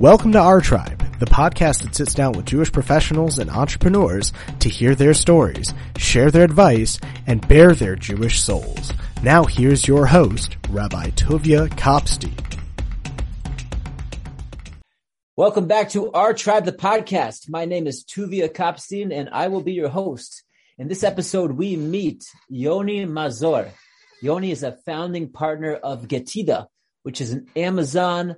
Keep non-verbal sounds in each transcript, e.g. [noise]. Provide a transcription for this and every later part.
Welcome to Our Tribe, the podcast that sits down with Jewish professionals and entrepreneurs to hear their stories, share their advice, and bare their Jewish souls. Now here's your host, Rabbi Tovia Kopstein. Welcome back to Our Tribe, the podcast. My name is Tuvia Kopstein, and I will be your host. In this episode, we meet Yoni Mazor. Yoni is a founding partner of Getida, which is an Amazon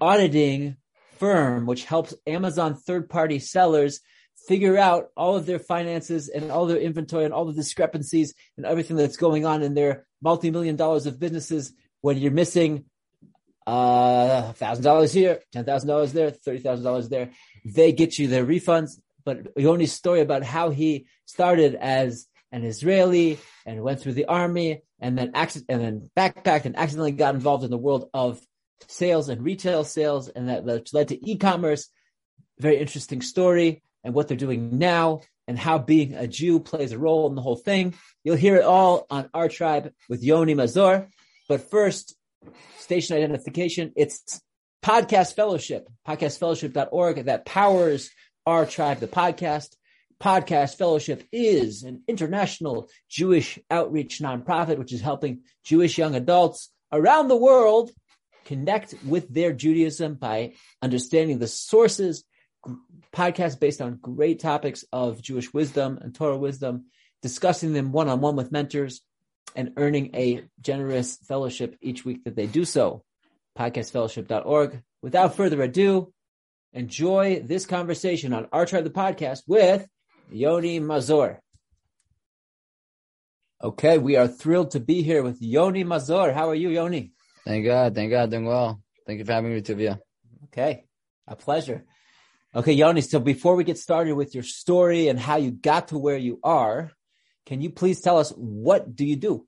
auditing firm which helps Amazon third party sellers figure out all of their finances and all their inventory and all the discrepancies and everything that's going on in their multi-million dollars of businesses when you're missing uh thousand dollars here, ten thousand dollars there, thirty thousand dollars there. They get you their refunds. But Yoni's story about how he started as an Israeli and went through the army and then and then backpacked and accidentally got involved in the world of sales and retail sales, and that, led to e-commerce. Very interesting story and what they're doing now and how being a Jew plays a role in the whole thing. You'll hear it all on our tribe with Yoni Mazor. But first, station identification. It's podcast fellowship, podcastfellowship.org that powers our tribe, the podcast. Podcast Fellowship is an international Jewish outreach nonprofit, which is helping Jewish young adults around the world connect with their Judaism by understanding the sources, podcasts based on great topics of Jewish wisdom and Torah wisdom, discussing them one on one with mentors, and earning a generous fellowship each week that they do so. Podcastfellowship.org. Without further ado, enjoy this conversation on Our Tribe the Podcast with Yoni Mazor. Okay, we are thrilled to be here with Yoni Mazor. How are you, Yoni? Thank God. Thank God. Doing well. Thank you for having me, Tuvia. Okay. A pleasure. Okay, Yoni. So before we get started with your story and how you got to where you are, can you please tell us what do you do?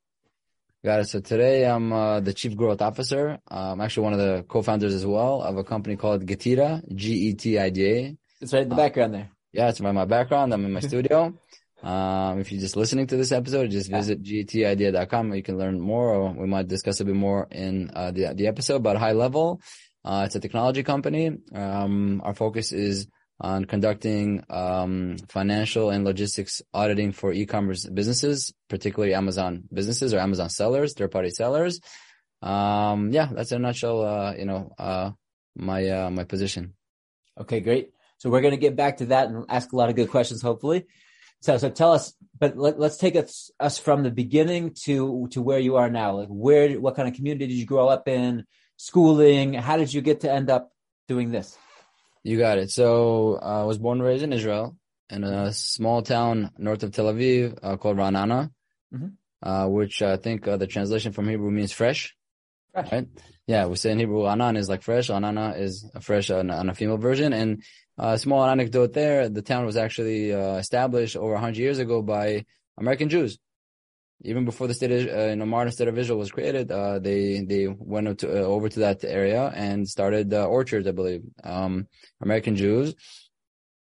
Got it. So today I'm uh, the chief growth officer. Uh, I'm actually one of the co-founders as well of a company called Getida, G-E-T-I-D-A. It's right in the uh, background there. Yeah, it's by my background. I'm in my [laughs] studio. Um, if you're just listening to this episode, just visit getida.com. You can learn more, or we might discuss a bit more in uh, the the episode. But high level, uh, it's a technology company. Um, our focus is on conducting um, financial and logistics auditing for e-commerce businesses, particularly Amazon businesses or Amazon sellers, third-party sellers. Um, yeah, that's in a nutshell. Uh, you know, uh, my uh, my position. Okay, great. So we're going to get back to that and ask a lot of good questions, hopefully. So, so tell us, but let, us take us, us from the beginning to, to where you are now. Like where, what kind of community did you grow up in? Schooling? How did you get to end up doing this? You got it. So uh, I was born and raised in Israel in a small town north of Tel Aviv uh, called Ra'anana, mm-hmm. uh, which I think uh, the translation from Hebrew means fresh. Fresh. Right? Yeah, we say in Hebrew, anan is like fresh. Anana is a fresh on, on a female version. And uh, small anecdote there, the town was actually uh, established over 100 years ago by American Jews. Even before the state, of, uh, you know, modern state of Israel was created, uh, they they went to, uh, over to that area and started uh, orchards, I believe. Um, American Jews,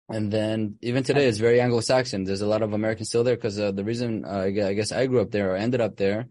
and then even today it's very Anglo-Saxon. There's a lot of Americans still there because the reason I guess I grew up there or ended up there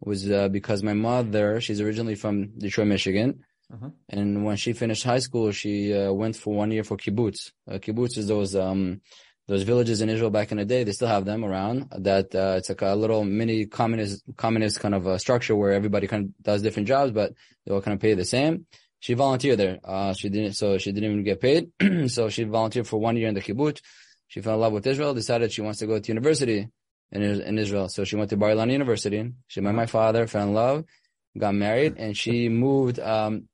was because my mother, she's originally from Detroit, Michigan uh-huh. And when she finished high school, she uh, went for one year for kibbutz. Uh, kibbutz is those um, those villages in Israel back in the day. They still have them around. That uh, it's like a little mini communist communist kind of a structure where everybody kind of does different jobs, but they all kind of pay the same. She volunteered there. Uh, she didn't, so she didn't even get paid. [clears throat] so she volunteered for one year in the kibbutz. She fell in love with Israel. Decided she wants to go to university in in Israel. So she went to Bar Ilan University. She met my father, fell in love, got married, and she moved um,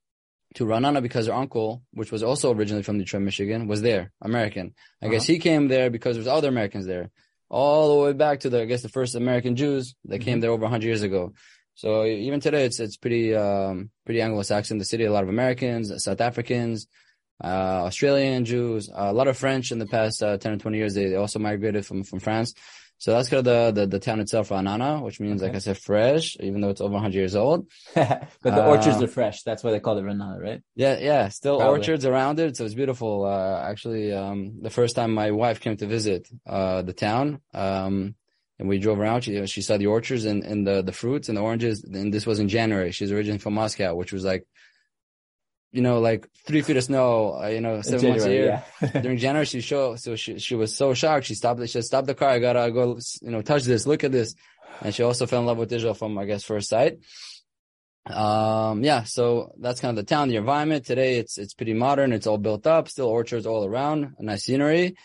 to Ra'anana because her uncle, which was also originally from Detroit, Michigan, was there, American. I uh-huh. guess he came there because there's other Americans there. All the way back to the, I guess, the first American Jews that mm-hmm. came there over 100 years ago. So even today, it's it's pretty um, pretty Anglo-Saxon. The city, a lot of Americans, South Africans, uh, Australian Jews, a lot of French in the past uh, 10 or 20 years. They, they also migrated from from France. So that's kind of the, the, the town itself, Ra'anana, which means, okay. like I said, fresh, even though it's over 100 years old. [laughs] but the uh, orchards are fresh. That's why they call it Ra'anana, right? Yeah, yeah. Still Probably. orchards around it. So it's beautiful. Uh, actually, um, the first time my wife came to visit, uh, the town, um, and we drove around, she, she saw the orchards and, and the, the fruits and the oranges. And this was in January. She's originally from Moscow, which was like you know, like three feet of snow, uh, you know, seven January, months a year. yeah. [laughs] During January, she showed, so she, she was so shocked. She stopped, she said, stop the car. I gotta go, you know, touch this, look at this. And she also fell in love with Israel from, I guess, first sight. Um, yeah, so that's kind of the town, the environment. Today it's, it's pretty modern. It's all built up, still orchards all around, a nice scenery.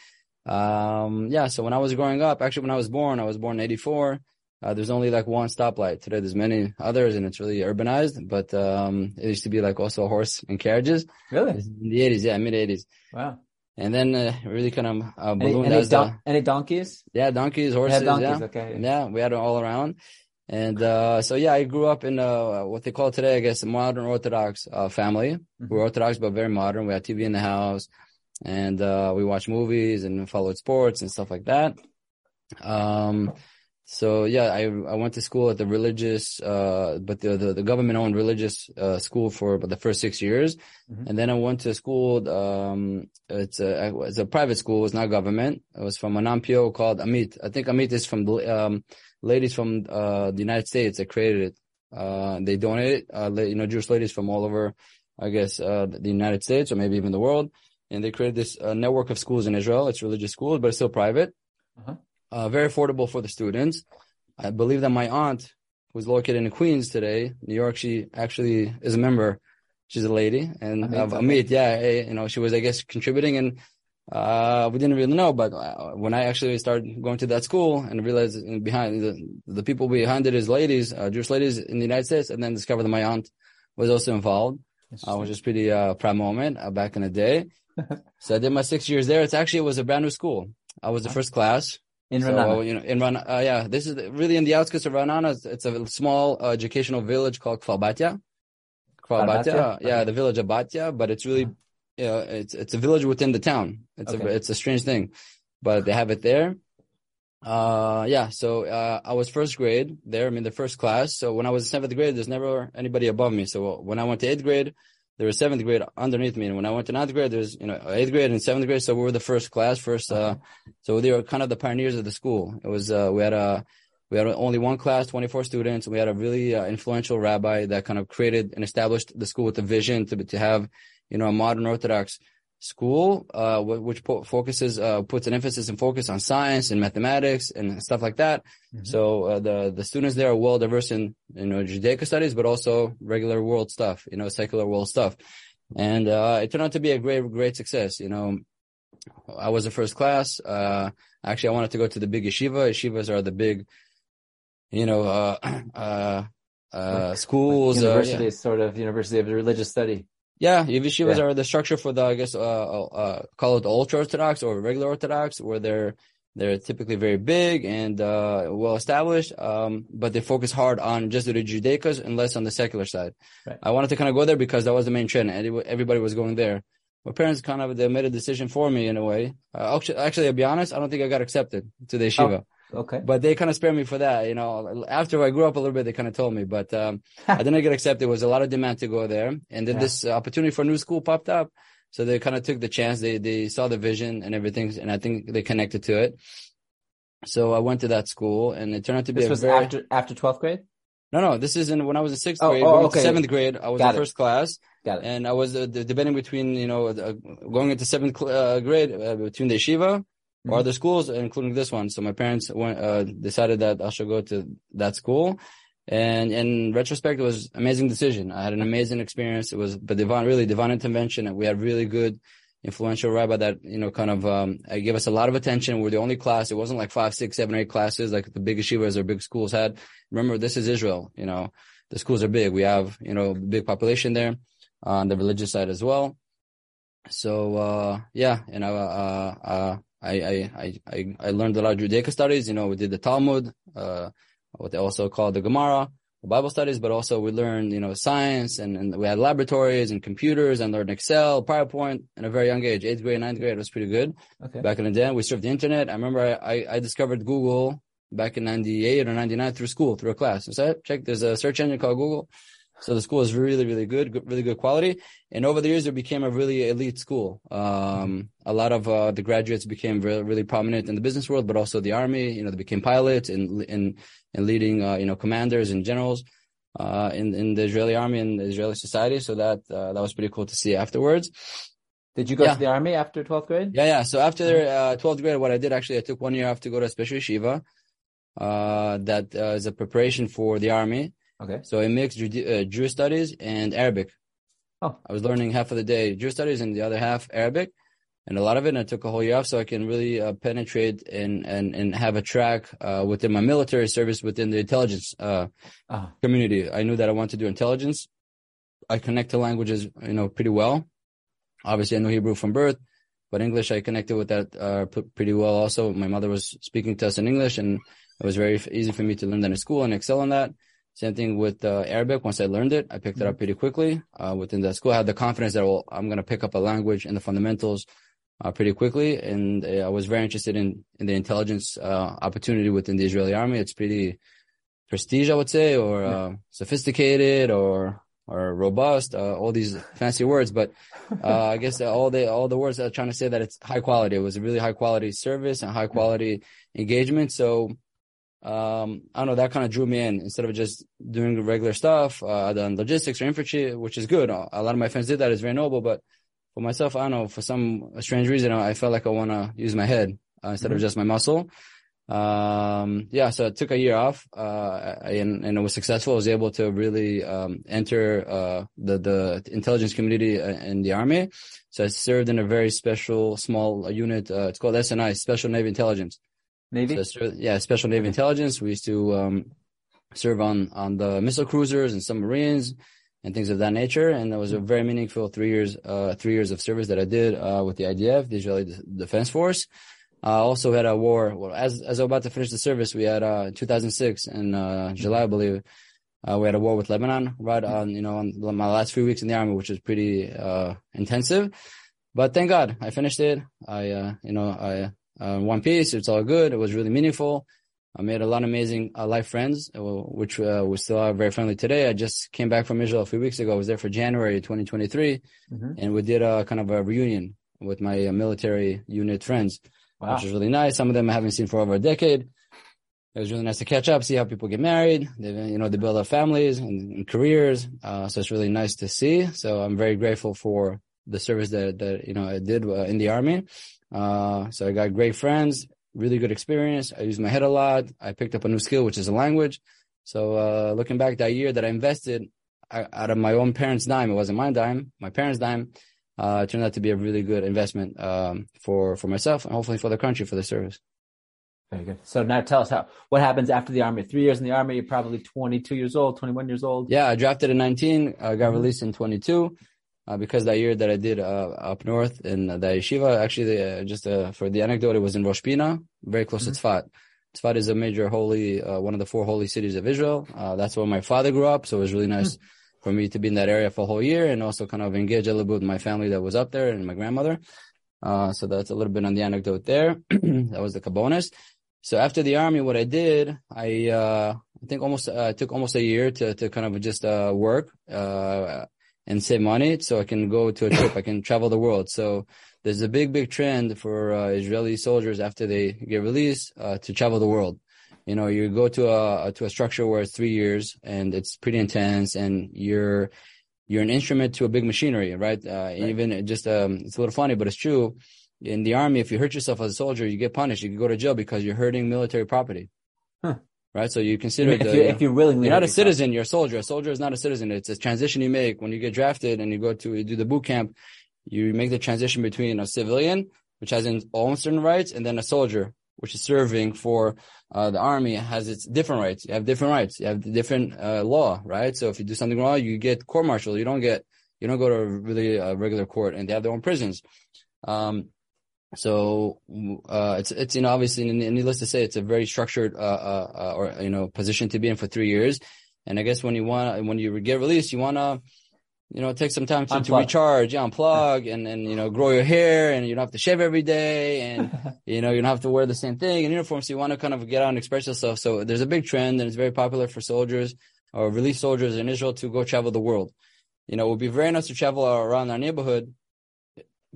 Um, yeah, so when I was growing up, actually when I was born, I was born in 84. Uh, there's only like one stoplight. Today there's many others and it's really urbanized, but, um, it used to be like also horse and carriages. Really? In the 80s, yeah, mid 80s. Wow. And then, uh, really kind of, uh, ballooned any, as the, any donkeys? yeah, donkeys, horses, donkeys, yeah. okay. Yeah, we had it all around. And, uh, so yeah, I grew up in, uh, what they call today, I guess, a modern Orthodox, uh, family. Mhm. We're Orthodox, but very modern. We had TV in the house and, uh, we watched movies and followed sports and stuff like that. Um, so yeah, I, I went to school at the religious, uh, but the, the, the government owned religious, uh, school for about the first six years. Mhm. And then I went to school, um, it's a, it's a private school. It's not government. It was from an non-PO called Amit. I think Amit is from, the, um, ladies from, uh, the United States that created it. Uh, they donated, uh, you know, Jewish ladies from all over, I guess, uh, the United States or maybe even the world. And they created this uh, network of schools in Israel. It's religious schools, but it's still private. Uh-huh. Uh, very affordable for the students. I believe that my aunt, who's located in Queens today, New York, she actually is a member. She's a lady and Amit, of. Amit. Yeah. eh, You know, she was, I guess, contributing and, uh, we didn't really know, but uh, when I actually started going to that school and realized behind the, the people behind it is ladies, uh, Jewish ladies in the United States, and then discovered that my aunt was also involved. Uh, which was pretty uh, proud moment uh, back in the day. [laughs] so I did my six years there. It's actually it was a brand new school. I was the first class. In so, Ra'anana. you know, in Ran, uh, yeah, this is really in the outskirts of Ra'anana. It's, it's a small uh, educational village called Kfar Batya. Kfar Kfar Batya, Batya? yeah, the village of Batya, but it's really, you know, it's it's a village within the town. It's a Okay. it's a strange thing, but they have it there. Uh, yeah, so uh, I was first grade there. I mean, the first class. So when I was in seventh grade, there's never anybody above me. So when I went to eighth grade, there was seventh grade underneath me. And when I went to ninth grade, there's, you know, eighth grade and seventh grade. So we were the first class, first, uh, so they were kind of the pioneers of the school. It was, uh, we had a, we had only one class, 24 students. We had a really uh, influential rabbi that kind of created and established the school with a vision to, to have, you know, a modern Orthodox school, uh, which po- focuses, uh, puts an emphasis and focus on science and mathematics and stuff like that. Mhm. So, uh, the, the students there are well diverse in, you know, Judaica studies, but also regular world stuff, you know, secular world stuff. And, uh, it turned out to be a great, great success. You know, I was the first class. Uh, actually, I wanted to go to the big yeshiva. Yeshivas are the big, you know, uh, [clears throat] uh, uh, schools. uh, yeah. University, sort of university of religious study. Yeah, yeshivas Yeah. are the structure for the, I guess, uh, uh, call it ultra orthodox or regular orthodox, where they're they're typically very big and uh, well established, um, but they focus hard on just the Judaicas and less on the secular side. Right. I wanted to kind of go there because that was the main trend, and it- everybody was going there. My parents kind of they made a decision for me in a way. Uh, actually, actually, I'll be honest, I don't think I got accepted to the yeshiva Okay. but they kind of spared me for that. You know, after I grew up a little bit, they kind of told me, but um, [laughs] I didn't get accepted. There was a lot of demand to go there, and then Yeah. this opportunity for a new school popped up. So they kind of took the chance. They they saw the vision and everything, and I think they connected to it. So I went to that school, and it turned out to be This was very after after twelfth grade. no no. This is in when I was in sixth Oh, grade, oh, okay. seventh grade. I was Got in it. first class, Got it. and I was uh, debating between you know uh, going into seventh cl- uh, grade uh, between the yeshiva or Mhm. other schools, including this one. So my parents went, uh, decided that I should go to that school. And in retrospect, it was amazing decision. I had an amazing experience. It was, but divine, really divine intervention. And we had really good, influential rabbi that, you know, kind of, um, uh, gave us a lot of attention. We're the only class. It wasn't like five, six, seven, eight classes like the big yeshivas or big schools had. Remember, this is Israel, you know, the schools are big. We have, you know, big population there on the religious side as well. So, uh, yeah, and, uh, uh, uh, I, I, I, I, learned a lot of Judaica studies. You know, we did the Talmud, uh, what they also call the Gemara, the Bible studies, but also we learned, you know, science and, and we had laboratories and computers and learned Excel, PowerPoint at a very young age, eighth grade, ninth grade. It was pretty good Okay. back in the day. We surfed the internet. I remember I, I, I discovered Google back in 98 or 99 through school, through a class. So I check, there's a search engine called Google. So the school is really, really good, really good quality. And over the years, it became a really elite school. Um, a lot of uh, the graduates became really, really prominent in the business world, but also the army. You know, they became pilots and and and leading, uh, you know, commanders and generals. uh, in in the Israeli army and the Israeli society. So that uh, that was pretty cool to see afterwards. Did you go Yeah. to the army after 12th grade? Yeah, yeah. So after uh, 12th grade, what I did actually, I took one year off to go to a special yeshiva. Uh, that uh, is a preparation for the army. Okay. So I mixed Jude- uh, Jewish studies and Arabic. Oh. I was learning half of the day Jewish studies and the other half Arabic, and a lot of it. And I took a whole year off so I can really uh, penetrate and and and have a track uh, within my military service within the intelligence uh, Ah. community. I knew that I wanted to do intelligence. I connect to languages, you know, pretty well. Obviously, I know Hebrew from birth, but English I connected with that uh, p- pretty well. Also, my mother was speaking to us in English, and it was very easy for me to learn that in school and excel in that. Same thing with uh, Arabic. Once I learned it, I picked it up pretty quickly uh, within that school. I had the confidence that well, I'm going to pick up a language and the fundamentals uh, pretty quickly, and uh, I was very interested in in the intelligence uh, opportunity within the Israeli army. It's pretty prestige, I would say, or uh, sophisticated, or or robust. Uh, all these fancy words, but [laughs] uh, I guess all the all the words are trying to say that it's high quality. It was a really high quality service and high quality engagement. So um, I don't know, that kind of drew me in instead of just doing regular stuff, uh, I've done logistics or infantry, which is good. A lot of my friends did that. It's very noble, but for myself, I don't know, for some strange reason, I felt like I want to use my head uh, instead of just my muscle. Um, yeah, so I took a year off, uh, and, and it was successful. I was able to really, um, enter, uh, the, the intelligence community uh, in the army. So I served in a very special small unit. Uh, it's called SNI, Special Navy Intelligence. Navy? So, yeah, Special Navy Intelligence. We used to um, serve on on the missile cruisers and submarines and things of that nature. And it was a very meaningful three years uh, three years of service that I did uh, with the IDF, the Israeli D- Defense Force. I also had a war. Well, as as I was about to finish the service, we had uh, 2006 in uh, July, I believe. Uh, we had a war with Lebanon right on, you know, on my last few weeks in the army, which was pretty uh, intensive. But thank God I finished it. I, uh, you know, I uh, one piece. It's all good. It was really meaningful. I made a lot of amazing uh, life friends, uh, which uh, we still are very friendly today. I just came back from Israel a few weeks ago. I was there for January 2023, Mhm. and we did a kind of a reunion with my uh, military unit friends, Wow. which was really nice. Some of them I haven't seen for over a decade. It was really nice to catch up, see how people get married. They, you know, they build up families and, and careers. Uh, so it's really nice to see. So I'm very grateful for the service that, that, you know, I did uh, in the army. Uh, so I got great friends, really good experience. I used my head a lot. I picked up a new skill, which is a language. So, uh, looking back that year that I invested I, out of my own parents' dime, it wasn't my dime, my parents' dime, uh, turned out to be a really good investment, um, for, for myself and hopefully for the country, for the service. Very good. So now tell us how what happens after the army. Three years in the army, you're probably 22 years old, 21 years old. Yeah, I drafted in 19, uh, got released in 22. Uh, because that year that I did, uh, up north in the yeshiva, actually, uh, just, uh, for the anecdote, it was in Rosh Pina, very close to Tzfat. Tzfat is a major holy, uh, one of the four holy cities of Israel. Uh, that's where my father grew up. So it was really nice for me to be in that area for a whole year and also kind of engage a little bit with my family that was up there and my grandmother. Uh, so that's a little bit on the anecdote there. [clears throat] that was the bonus. So after the army, what I did, I, uh, I think almost, uh, took almost a year to, to kind of just, uh, work, uh, and save money so I can go to a trip. I can travel the world. So there's a big, big trend for uh, Israeli soldiers after they get released uh, to travel the world. You know, you go to a to a structure where it's three years and it's pretty intense, and you're you're an instrument to a big machinery, right? Uh, Even just um, it's a little funny, but it's true. In the army, if you hurt yourself as a soldier, you get punished. You can go to jail because you're hurting military property. Huh. Right, so you consider if, the, you, if you willingly you're not a citizen, you're a soldier. A soldier is not a citizen. It's a transition you make when you get drafted and you go to you do the boot camp. You make the transition between a civilian, which has its own certain rights, and then a soldier, which is serving for uh, the army, has its different rights. You have different rights. You have the different uh, law, right? So if you do something wrong, you get court martial. You don't get you don't go to a really uh, regular court, and they have their own prisons. Um, so uh, it's it's you know obviously needless to say it's a very structured uh, uh, uh, or you know position to be in for three years, and I guess when you want when you get released you want to you know take some time to, to recharge, yeah, unplug, and and you know grow your hair, and you don't have to shave every day, and [laughs] you know you don't have to wear the same thing in uniform, so you want to kind of get out and express yourself. So there's a big trend, and it's very popular for soldiers or released soldiers in Israel to go travel the world. You know, it would be very nice to travel around our neighborhood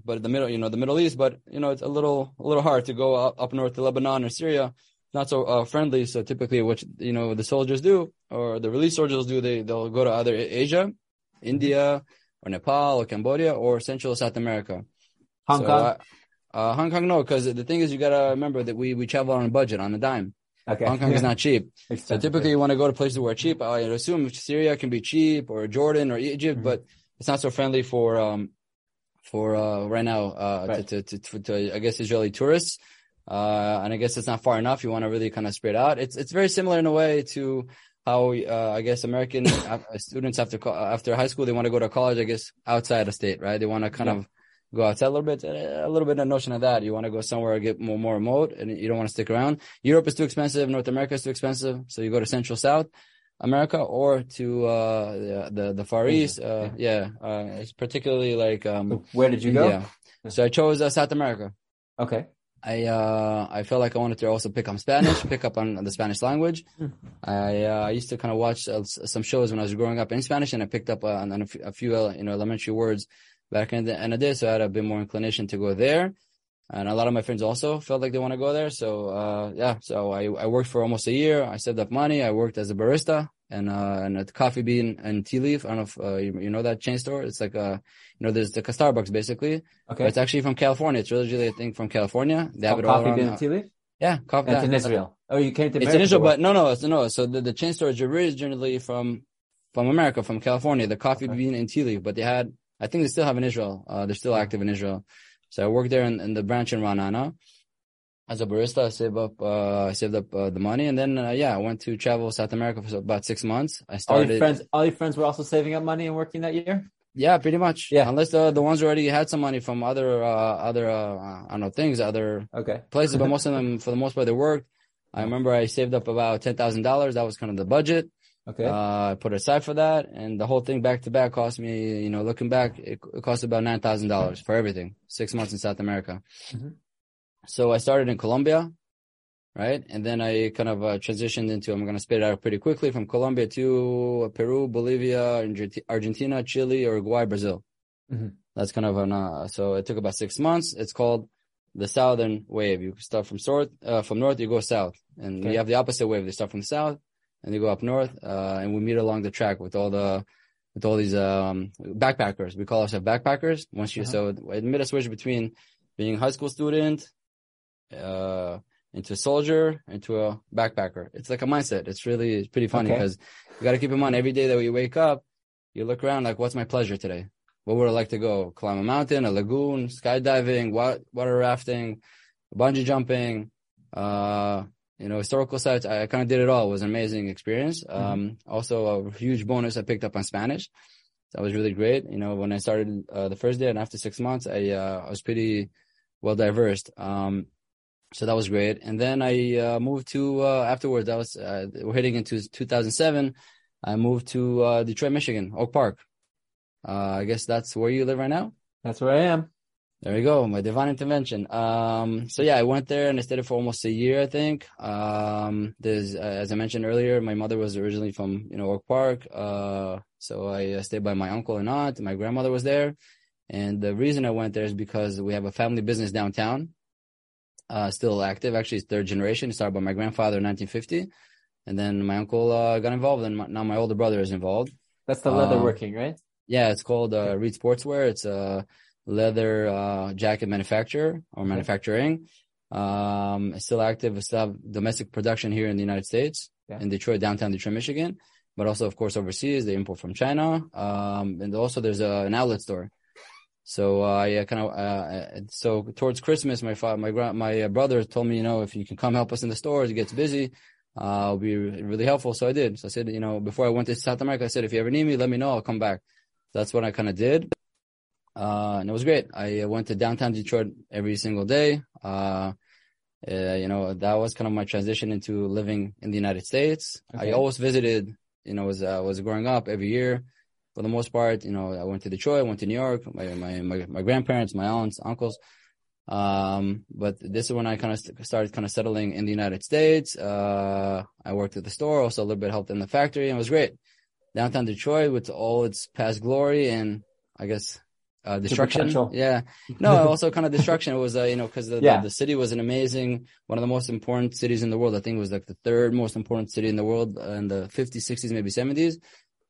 but the middle, you know, the Middle East, but you know, it's a little, a little hard to go up, up north to Lebanon or Syria not so uh, friendly. So typically, what you know the soldiers do, or the release soldiers do, they they'll go to either Asia, India, or Nepal, or Cambodia, or Central South America. Hong So, Kong. uh, uh, Hong Kong, no, because the thing is, you gotta remember that we we travel on a budget, on a dime. okay. Hong Kong is not cheap. [laughs] So typically, you want to go to places where cheap. I assume Syria can be cheap, or Jordan, or Egypt, Mhm. but it's not so friendly for um for uh right now uh Right. to, to, to to I guess Israeli tourists. Uh, and I guess it's not far enough. You want to really kind of spread out. It's it's very similar in a way to how uh, I guess American uh, students after after high school they want to go to college. I guess outside of state, right? They want to kind Yeah. of go outside a little bit. A little bit of notion of that. You want to go somewhere get more more remote, and you don't want to stick around. Europe is too expensive. North America is too expensive. So you go to Central South America or to uh, the, the the Far East. Uh, yeah, uh, it's particularly like um, Where did you go? India. So I chose uh, South America. Okay. I uh I felt like I wanted to also pick up Spanish, pick up on the Spanish language. Hmm. I uh, I used to kind of watch uh, some shows when I was growing up in Spanish, and I picked up uh, on, on a few, few uh, you know elementary words back in the end of the day. So I had a bit more inclination to go there, and a lot of my friends also felt like they want to go there. So uh yeah, so I I worked for almost a year. I saved up money. I worked as a barista and uh and a coffee bean and tea leaf. I don't know if uh, you, you know that chain store. It's like a you know there's like a Starbucks basically. But Okay. it's actually from California. It's originally a thing from California. They have Oh, it all coffee around. bean uh, and tea leaf? yeah, coffee. That's in. Israel. Oh, you came to It's in Israel, but no, no, it's no. So the, the chain store is originally from from America, from California. The coffee Okay. bean and tea leaf, but they had. I think they still have in Israel. Uh, they're still active in Israel. So I worked there in, in the branch in Ra'anana as a barista. I saved up, uh, I saved up uh, the money, and then uh, yeah, I went to travel South America for about six months. I all started. your friends, all your friends were also saving up money and working that year. Yeah, pretty much. Yeah. unless the the ones already had some money from other uh, other uh, I don't know things, other Okay. places, but most of [laughs] them, for the most part, they worked. I remember I saved up about ten thousand dollars. That was kind of the budget. Okay. Uh, I put aside for that, and the whole thing back to back cost me, you know, looking back, it, it cost about nine thousand dollars for everything. Six months in South America. Mhm. So I started in Colombia, right, and then I kind of uh, transitioned into. I'm going to spit it out pretty quickly from Colombia to Peru, Bolivia, Argentina, Chile, Uruguay, Brazil. Mhm. That's kind of an. Uh, so it took about six months. It's called the Southern Wave. You start from north, uh, from north, you go south, and Okay. you have the opposite wave. They start from the south and they go up north, uh, and we meet along the track with all the, with all these, um, backpackers. We call ourselves backpackers. Once you, Uh-huh. so it made a switch between being a high school student, uh, into a soldier, into a backpacker. It's like a mindset. It's really, it's pretty funny Okay. because you got to keep in mind every day that we wake up, you look around like, what's my pleasure today? What would I like to go? Climb a mountain, a lagoon, skydiving, wa- water rafting, bungee jumping, uh, you know, historical sites. I, kind of did it all. It was an amazing experience. Um, also a huge bonus I picked up on Spanish. That was really great. You know, when I started, uh, the first day and after six months, I, uh, I was pretty well diversed. Um, so that was great. And then I, uh, moved to, uh, afterwards, that was, uh, we're heading into 2007. I moved to, uh, Detroit, Michigan, Oak Park. Uh, I guess that's where you live right now. That's where I am. There we go, my divine intervention. Um, so yeah, I went there and I stayed there for almost a year, I think. Um, there's, uh, as I mentioned earlier, my mother was originally from, you know, Oak Park. Uh, so I uh, stayed by my uncle and aunt. My grandmother was there. And the reason I went there is because we have a family business downtown, uh, still active. Actually, it's third generation. It started by my grandfather in 1950. And then my uncle, uh, got involved and my, now my older brother is involved. That's the leather Um, working, right? Yeah, it's called uh, Reed Sportswear. It's a leather uh, jacket manufacturer or manufacturing. Um, still active. Still have domestic production here in the United States, Yeah. in Detroit, downtown Detroit, Michigan, but also, of course, overseas. They import from China. Um, and also there's a, an outlet store. So uh, I kind of uh, so towards Christmas, my father, my grand, my uh, brother told me, you know, if you can come help us in the stores, it gets busy. Uh, it'll be really helpful. So I did. So I said, you know, before I went to South America, I said, if you ever need me, let me know. I'll come back. That's what I kind of did. Uh, and it was great. I uh, went to downtown Detroit every single day. Uh, uh, you know, that was kind of my transition into living in the United States. Okay. I always visited, you know, was, uh, was growing up every year. For the most part, you know, I went to Detroit, I went to New York, my, my, my, my grandparents, my aunts, uncles. Um, but this is when I kind of st- started kind of settling in the United States. Uh, I worked at the store, also a little bit helped in the factory and it was great. Downtown Detroit with all its past glory and I guess uh, destruction. Yeah. No, [laughs] also kind of destruction. It was, uh, you know, cause the, yeah. the, the, city was an amazing, one of the most important cities in the world. I think it was like the third most important city in the world in the 50s, 60s, maybe 70s.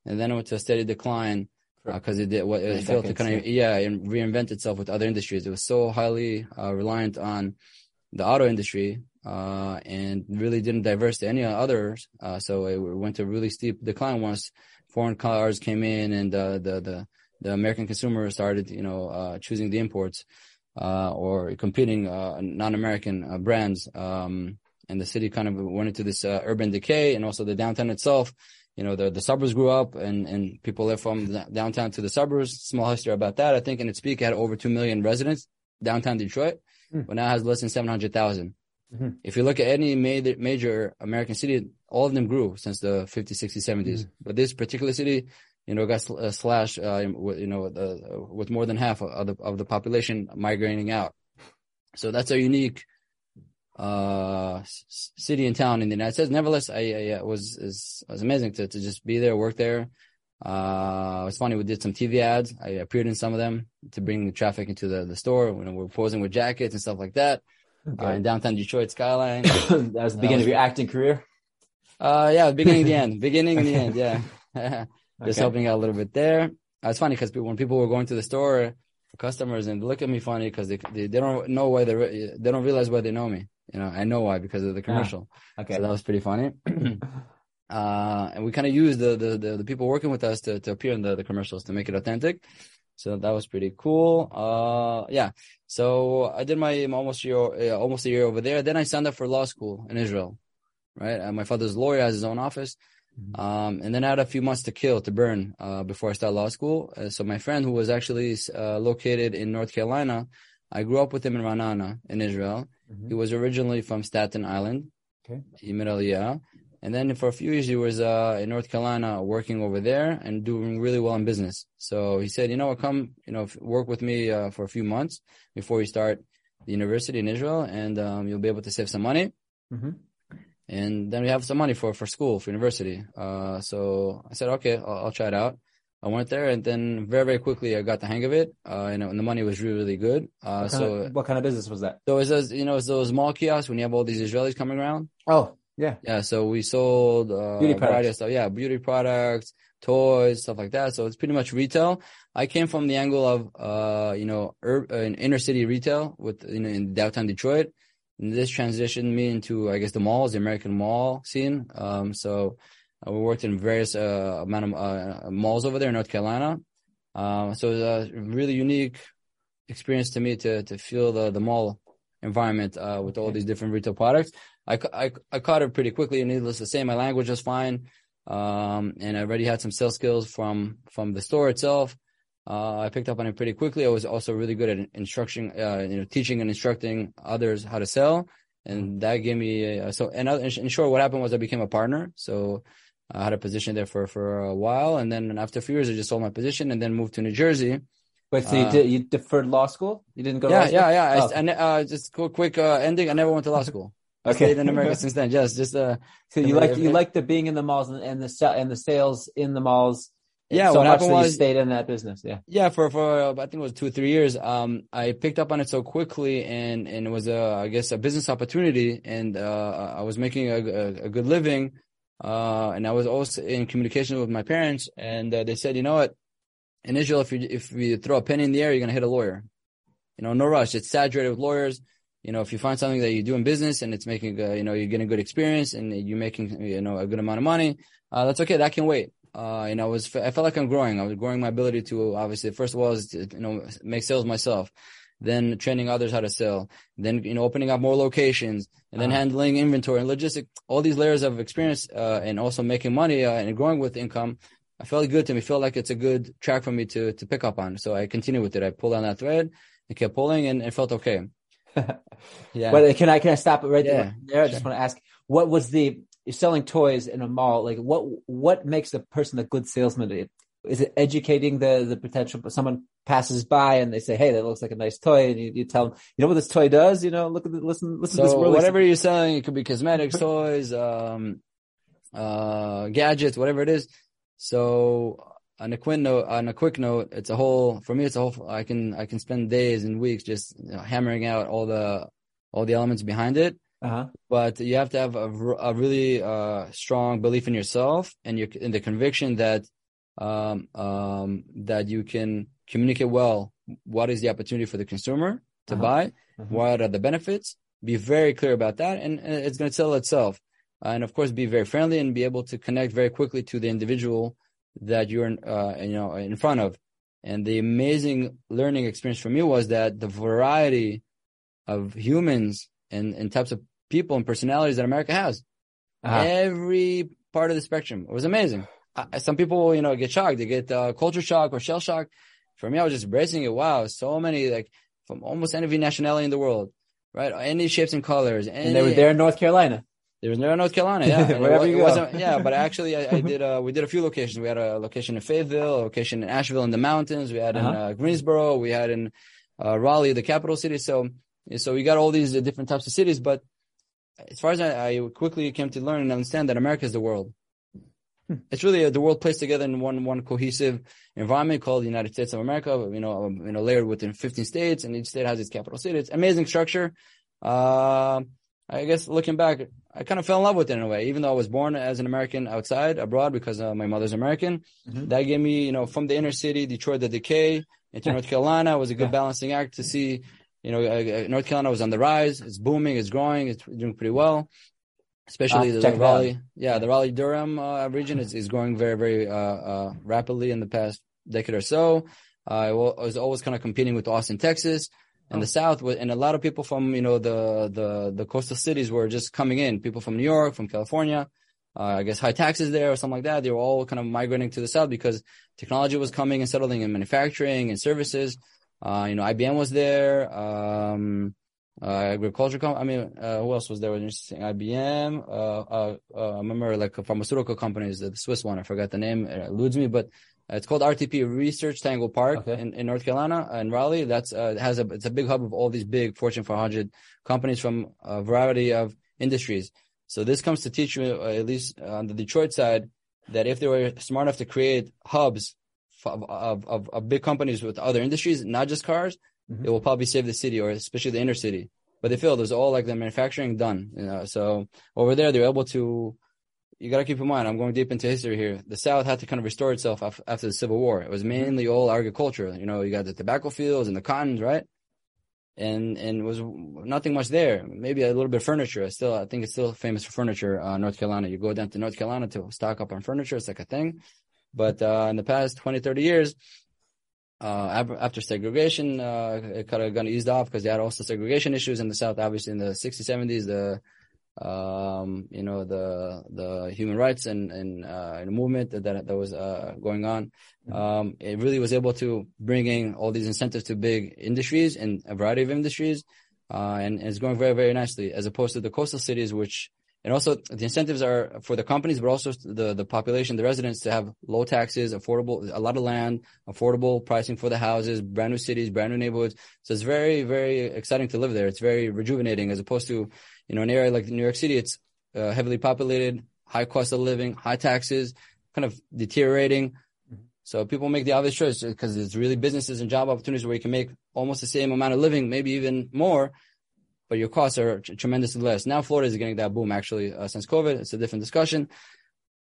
And then it went to a steady decline because uh, it did what it failed to kind of, yeah, and reinvent itself with other industries. It was so highly uh, reliant on the auto industry. Uh, and really didn't diverse to any others. Uh, so it went to a really steep decline once foreign cars came in and uh, the the the American consumer started, you know, uh, choosing the imports uh, or competing uh, non-American uh, brands. Um, and the city kind of went into this uh, urban decay, and also the downtown itself. You know, the the suburbs grew up, and and people left from the downtown to the suburbs. Small history about that. I think in its peak, it had over two million residents downtown Detroit, mm. but now has less than seven hundred thousand. Mm-hmm. If you look at any major, major American city, all of them grew since the 50s, 60s, 70s. Mm-hmm. But this particular city you know, got uh, slashed, uh, you know, uh, with more than half of the, of the population migrating out. So that's a unique, uh, city and town in the United States. Nevertheless, I, I was, is, was amazing to, to just be there, work there. Uh, it was funny. We did some TV ads. I appeared in some of them to bring the traffic into the, the store. You know, we are posing with jackets and stuff like that. Okay. Uh, in downtown Detroit skyline. [coughs] that was the beginning was, of your acting career. Uh, yeah, beginning and the end, beginning and the end. Yeah. [laughs] just okay. helping out a little bit there. Uh, it's funny because when people were going to the store, customers, and look at me funny because they, they, they don't know why they they don't realize why they know me. You know, I know why because of the commercial. Ah, okay, so that was pretty funny. [clears throat] uh, and we kind of used the, the, the the people working with us to to appear in the the commercials to make it authentic. So that was pretty cool. Uh, yeah. So I did my almost year, uh, almost a year over there. Then I signed up for law school in Israel. Right. Uh, my father's lawyer, has his own office. Mm-hmm. Um, and then I had a few months to kill, to burn, uh, before I started law school. Uh, so my friend who was actually, uh, located in North Carolina, I grew up with him in Ra'anana in Israel. Mm-hmm. He was originally from Staten Island. Okay. yeah. And then for a few years, he was, uh, in North Carolina working over there and doing really well in business. So he said, you know what, come, you know, work with me, uh, for a few months before you start the university in Israel and, um, you'll be able to save some money. Mm-hmm and then we have some money for for school for university. Uh, so I said, okay, I'll, I'll, try it out. I went there, and then very very quickly I got the hang of it. Uh, and, and the money was really really good. Uh, what so of, what kind of business was that? So it was you know it's those mall kiosks when you have all these Israelis coming around. Oh yeah, yeah. So we sold uh, beauty products. Stuff. Yeah, beauty products, toys, stuff like that. So it's pretty much retail. I came from the angle of uh, you know ur- uh, inner city retail with you know in downtown Detroit this transitioned me into, I guess, the malls, the American mall scene. Um, so uh, we worked in various uh, amount of uh, malls over there in North Carolina. Um, so it was a really unique experience to me to to feel the the mall environment uh, with all these different retail products. I, I, I caught it pretty quickly, and needless to say, my language was fine, um, and I already had some sales skills from from the store itself. Uh, I picked up on it pretty quickly. I was also really good at instructing, uh, you know, teaching and instructing others how to sell. And that gave me, uh, so, and in short, what happened was I became a partner. So I had a position there for, for a while. And then after a few years, I just sold my position and then moved to New Jersey. Wait, so you uh, did, you deferred law school? You didn't go yeah, Yeah, yeah, yeah. Oh. I, uh, just quick, quick, uh, ending. I never went to law school. I okay. stayed in America [laughs] since then. Just, just, uh, so you like, you like the being in the malls and, and the, and the sales in the malls yeah, so what happened was stayed in that business. Yeah, yeah, for for uh, I think it was two or three years. Um, I picked up on it so quickly, and and it was a I guess a business opportunity, and uh, I was making a, a, a good living, uh, and I was also in communication with my parents, and uh, they said, you know what, in Israel, if you if you throw a penny in the air, you're gonna hit a lawyer. You know, no rush. It's saturated with lawyers. You know, if you find something that you do in business and it's making, uh, you know, you're getting good experience and you're making, you know, a good amount of money, uh, that's okay. That can wait uh, and I was, I felt like I'm growing. I was growing my ability to obviously, first of all, is to, you know, make sales myself, then training others how to sell, then, you know, opening up more locations and then uh-huh. handling inventory and logistic, all these layers of experience, uh, and also making money, uh, and growing with income. I felt good to me, felt like it's a good track for me to, to pick up on. So I continued with it. I pulled on that thread and kept pulling and it felt okay. [laughs] yeah. But can I, can I stop it right yeah, there? I just want to ask, what was the, you're selling toys in a mall. Like what what makes a person a good salesman? Is it educating the the potential? Someone passes by and they say, "Hey, that looks like a nice toy," and you, you tell them, "You know what this toy does? You know, look at the, listen listen so to this." Really whatever you're selling, it could be cosmetics, toys, um, uh, gadgets, whatever it is. So on a quick note, on a quick note, it's a whole for me. It's a whole. I can I can spend days and weeks just you know, hammering out all the all the elements behind it. Uh-huh. But you have to have a, a really uh, strong belief in yourself and your in the conviction that um, um, that you can communicate well. What is the opportunity for the consumer to Uh-huh. buy? Uh-huh. What are the benefits? Be very clear about that, and, and it's going to sell itself. Uh, and of course, be very friendly and be able to connect very quickly to the individual that you're uh, you know in front of. And the amazing learning experience for me was that the variety of humans and, and types of people and personalities that America has. Uh-huh. Every part of the spectrum. It was amazing. I, some people, you know, get shocked. They get uh, culture shock or shell shock. For me, I was just embracing it. Wow, so many like from almost any nationality in the world, right? Any shapes and colors. Any, And they were there in North Carolina. there was no North Carolina, yeah. [laughs] Wherever it, you go. wasn't, yeah, but [laughs] actually, I, I did. Uh, we did a few locations. We had a location in Fayetteville, a location in Asheville in the mountains. We had in Uh-huh. uh, Greensboro. We had in uh, Raleigh, the capital city. So, so we got all these uh, different types of cities. But as far as I, I quickly came to learn and understand that America is the world. Hmm. It's really uh, the world placed together in one one cohesive environment called the United States of America. You know, um, you know, layered within 15 states, and each state has its capital city. It's amazing structure. Uh, I guess looking back, I kind of fell in love with it in a way, even though I was born as an American outside abroad because uh, my mother's American. Mhm. That gave me, you know, from the inner city, Detroit, the decay into North Carolina was a good Yeah. balancing act to see, you know, uh, uh, North Carolina was on the rise. It's booming. It's growing. It's doing pretty well. Especially the, check the. Raleigh, yeah, the Raleigh Durham uh, region is, is growing very, very uh, uh, rapidly in the past decade or so. Uh, I was always kind of competing with Austin, Texas, and Oh. the South, and a lot of people from you know the the the coastal cities were just coming in. People from New York, from California, uh, I guess high taxes there or something like that. They were all kind of migrating to the South because technology was coming and settling in manufacturing and services. Uh, you know, IBM was there. Um, uh, agriculture. Com- I mean, uh, who else was there? Was interesting. IBM. Uh, uh, uh, I remember like a pharmaceutical companies, the Swiss one. I forgot the name. It eludes me, but uh, it's called RTP Research Triangle Park Okay. in, in North Carolina and Raleigh. That's uh, it has a it's a big hub of all these big Fortune 500 companies from a variety of industries. So this comes to teach you, uh, at least on the Detroit side, that if they were smart enough to create hubs of of, of, big companies with other industries, not just cars, Mhm. it will probably save the city or especially the inner city. But they failed. It was all like the manufacturing done. You know? So over there, they're able to. You got to keep in mind, I'm going deep into history here. The South had to kind of restore itself after the Civil War. It was mainly all agriculture. You know, you got the tobacco fields and the cottons, right? And and it was nothing much there. Maybe a little bit of furniture. I still, I think it's still famous for furniture. Uh, North Carolina. You go down to North Carolina to stock up on furniture. It's like a thing. But uh, in the past 20, 30 years, uh, after segregation, uh, it kind of got eased off because they had also segregation issues in the South. Obviously, in the 60s, 70s, the um, you know the the human rights and and, uh, and movement that that, that was uh, going on. Um, it really was able to bring in all these incentives to big industries and a variety of industries, uh, and, and it's going very very nicely as opposed to the coastal cities, which and also the incentives are for the companies, but also the the population, the residents to have low taxes, affordable, a lot of land, affordable pricing for the houses, brand new cities, brand new neighborhoods. So it's very very exciting to live there. It's very rejuvenating as opposed to you know, an area like New York City, it's uh, heavily populated, high cost of living, high taxes, kind of deteriorating. So people make the obvious choice because there's really businesses and job opportunities where you can make almost the same amount of living, maybe even more, but your costs are tr- tremendously less. Now Florida is getting that boom actually uh, since COVID. It's a different discussion.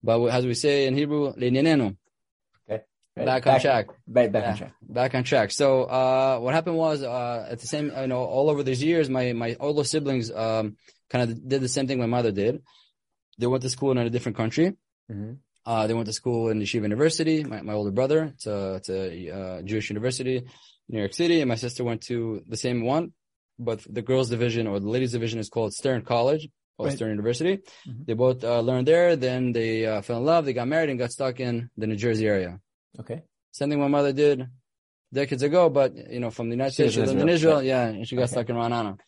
But as we say in Hebrew, "Le'ninenu," Right. back on track. Back, back on track. Back on track. So uh, what happened was uh, at the same, you know, all over these years, my my older siblings um, kind of did the same thing my mother did. They went to school in a different country. hmm Uh, they went to school in Yeshiva University. My, my older brother, it's a, it's a uh, Jewish university, in New York City, and my sister went to the same one, but the girls' division or the ladies' division is called Stern College or Right. Stern University. Mhm. They both uh, learned there. Then they uh, fell in love. They got married and got stuck in the New Jersey area. Okay. Same thing my mother did decades ago, but you know, from the United She States, she was in lived in Israel, Israel, yeah, and she got Okay. stuck in Ra'anana.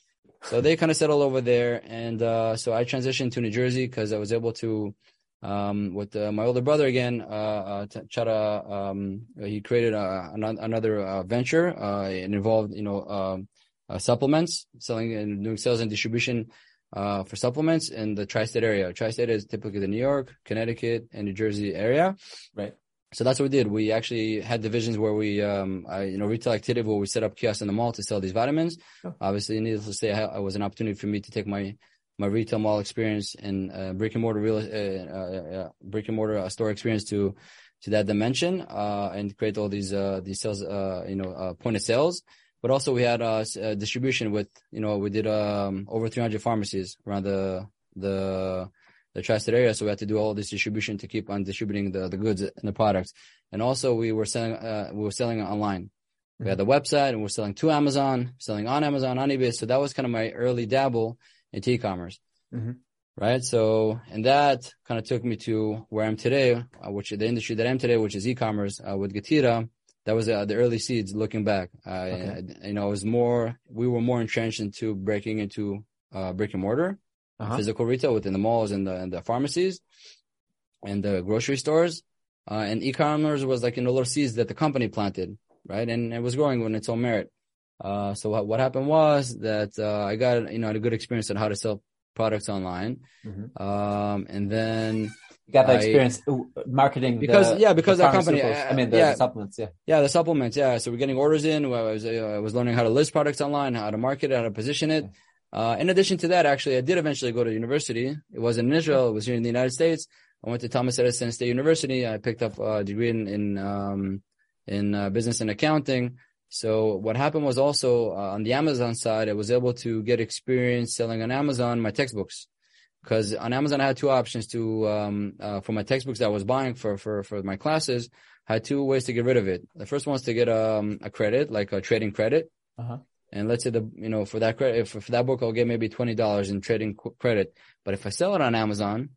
So they kind of settled over there, and uh, so I transitioned to New Jersey because I was able to, um, with uh, my older brother again, uh, uh, t- um, he created a, another, another uh, venture. Uh, it involved, you know, um, uh, supplements, selling and doing sales and distribution uh, for supplements in the tri-state area. Tri-state is typically the New York, Connecticut, and New Jersey area. Right. so that's what we did. We actually had divisions where we, um, I, you know, retail activity where we set up kiosks in the mall to sell these vitamins. Oh. Obviously, needless to say, it was an opportunity for me to take my my retail mall experience and uh, brick and mortar real uh, uh, uh brick and mortar uh, store experience to to that dimension uh, and create all these these sales, you know, point of sales. But also we had a distribution with, you know, we did um, over 300 pharmacies around the the the tri-state area. So we had to do all this distribution to keep on distributing the, the goods and the products. And also we were selling, uh, we were selling online. Mm-hmm. We had the website and we're selling to Amazon, selling on Amazon, on eBay. So that was kind of my early dabble into e-commerce. Mm-hmm. Right. So, and that kind of took me to where I'm today, uh, which the industry that I'm today, which is e-commerce, uh, with Getida. That was uh, the early seeds looking back. Okay. I, you know, it was more, we were more entrenched into breaking into, uh, brick and mortar uh-huh. physical retail within the malls and the, and the pharmacies and the grocery stores. Uh, and e-commerce was like in the little seeds that the company planted, right? And it was growing on its own merit. Uh, so what, what happened was that, uh, I got, you know, a good experience on how to sell products online. Mm-hmm. Um, and then, you got the experience marketing because the, yeah because that company I mean the, yeah, the, supplements yeah yeah the supplements yeah so we're getting orders in I was uh, I was learning how to list products online how to market it how to position it uh, in addition to that, actually, I did eventually go to university. It wasn't in Israel. It was here in the United States. I went to Thomas Edison State University. I picked up a degree in, in, um, in uh, business and accounting. So what happened was also uh, on the Amazon side, I was able to get experience selling on Amazon my textbooks. Because on Amazon, I had two options to um, uh, for my textbooks that I was buying for for for my classes. I had two ways to get rid of it. The first one was to get um, a credit, like a trading credit. Uh-huh. And let's say the, you know, for that credit, for, for that book, I'll get maybe $20 in trading credit. But if I sell it on Amazon,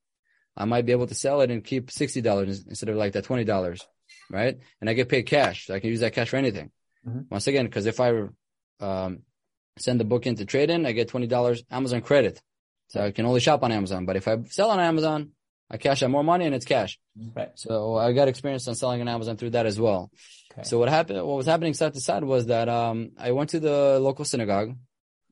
I might be able to sell it and keep $60 instead of like that $20. Right. And I get paid cash. So I can use that cash for anything. Mm-hmm. Once again, because if I, um, send the book into trade in, I get $20 Amazon credit. So I can only shop on Amazon. But if I sell on Amazon, I cash out more money and it's cash. Right. So I got experience on selling on Amazon through that as well. Okay. So what happened, what was happening side to side was that, um, I went to the local synagogue,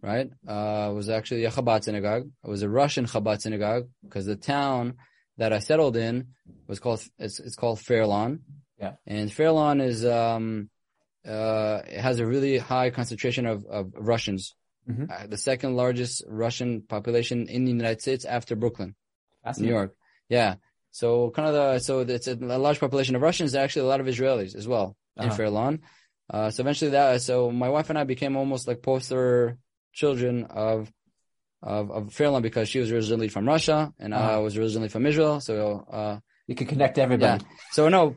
right? Uh, it was actually a Chabad synagogue. It was a Russian Chabad synagogue because the town that I settled in was called, it's, it's called Fair Lawn. Yeah. And Fair Lawn is, um, uh, it has a really high concentration of, of Russians. Mm-hmm. Uh, the second largest Russian population in the United States after Brooklyn, New York. Yeah. So kind of the, so it's a, a large population of Russians, actually a lot of Israelis as well uh-huh. in Fair Lawn. Uh, so eventually that, so my wife and I became almost like poster children of, of, of Fair Lawn because she was originally from Russia and uh-huh. I was originally from Israel. So, uh, you could connect everybody. Yeah. So no,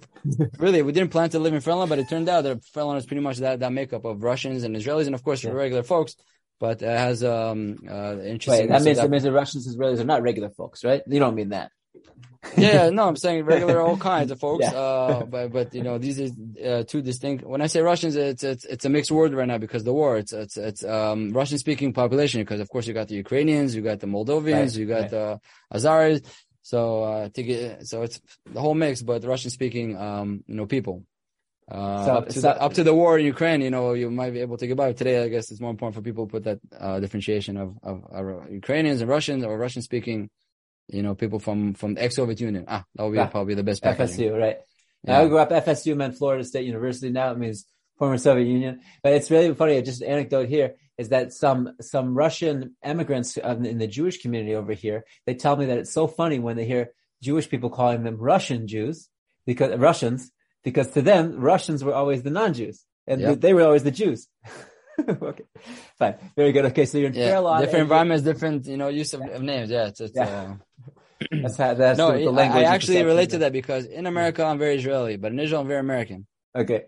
really, we didn't plan to live in Fair Lawn, but it turned out that Fair Lawn is pretty much that, that makeup of Russians and Israelis and of course yeah. regular folks but it has um uh interesting. Wait, that means that, that means the Russians and Israelis are not regular folks, right? You don't mean that yeah, no, I'm saying [laughs] regular, all kinds of folks. Yeah. Uh, but but you know, these are uh, two distinct. When I say Russians, it's it's it's a mixed word right now because the war. It's it's it's um, Russian speaking population because of course you got the Ukrainians, you got the Moldovians, right, you got right. the Azeris. So uh, to get so it's the whole mix, but Russian speaking, um, you know, people. Uh, so, up, to up to the war in Ukraine, you know, you might be able to get by. Today, I guess it's more important for people to put that uh, differentiation of, of, of Ukrainians and Russians or Russian speaking you know, people from from the ex-Soviet Union. Ah, that would be ah, probably the best. Packaging. FSU, right? Yeah. I grew up FSU meant Florida State University. Now it means former Soviet Union. But it's really funny. Just an anecdote here is that some some Russian immigrants in the Jewish community over here they tell me that it's so funny when they hear Jewish people calling them Russian Jews because Russians because to them Russians were always the non-Jews and yep. they were always the Jews. [laughs] okay, fine, very good. Okay, so you're in yeah, Carolina. Different environments, different you know use of, of names. Yeah, it's, it's yeah. Uh, that's how, that's no, the, the language. I actually relate to that because in America I'm very Israeli, but in Israel I'm very American. Okay.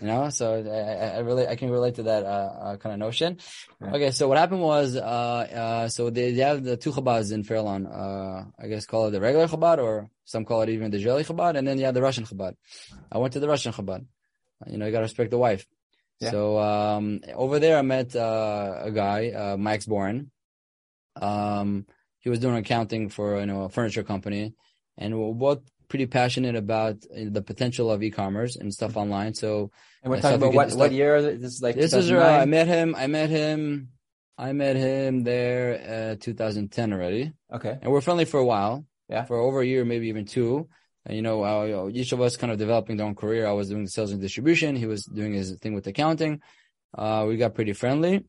You know, so I, I really I can relate to that uh, uh, kind of notion. Yeah. Okay, so what happened was, uh, uh, so they, they have the two Chabads in Fair Lawn. Uh, I guess call it the regular Chabad, or some call it even the Israeli Chabad, and then you have the Russian Chabad. I went to the Russian Chabad. You know, you gotta respect the wife. Yeah. So um, over there, I met uh, a guy, uh, Max Boren. Um, he was doing accounting for you know a furniture company, and both pretty passionate about the potential of e-commerce and stuff online. So, and we're talking about what, what year? This is like this is uh, I met him. I met him. I met him there uh, 2010 already. Okay, and we're friendly for a while. Yeah, for over a year, maybe even two. And you know, uh, each of us kind of developing their own career. I was doing the sales and distribution. He was doing his thing with accounting. Uh, we got pretty friendly.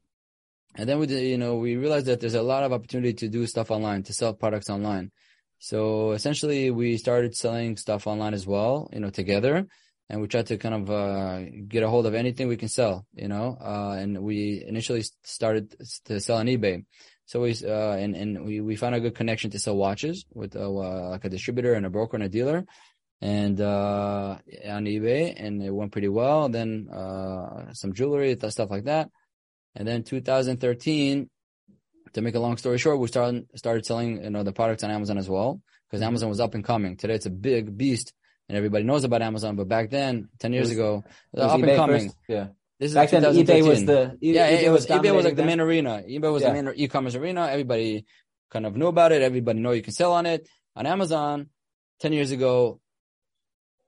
And then we did, you know, we realized that there's a lot of opportunity to do stuff online, to sell products online. So essentially we started selling stuff online as well, you know, together. And we tried to kind of, uh, get a hold of anything we can sell, you know, uh, and we initially started to sell on eBay. So we, uh, and, and we, we found a good connection to sell watches with, uh, like a distributor and a broker and a dealer and, uh, on eBay and it went pretty well. Then, uh, some jewelry, stuff like that. And then 2013, to make a long story short, we started, started selling, you know, the products on Amazon as well because Amazon was up and coming. Today it's a big beast and everybody knows about Amazon, but back then, 10 years was, ago, up and coming. First? Yeah. This is Back then, eBay was the yeah. eBay it was eBay was like the main arena. eBay was Yeah. the main e-commerce arena. Everybody kind of knew about it. Everybody know you can sell on it. On Amazon, ten years ago,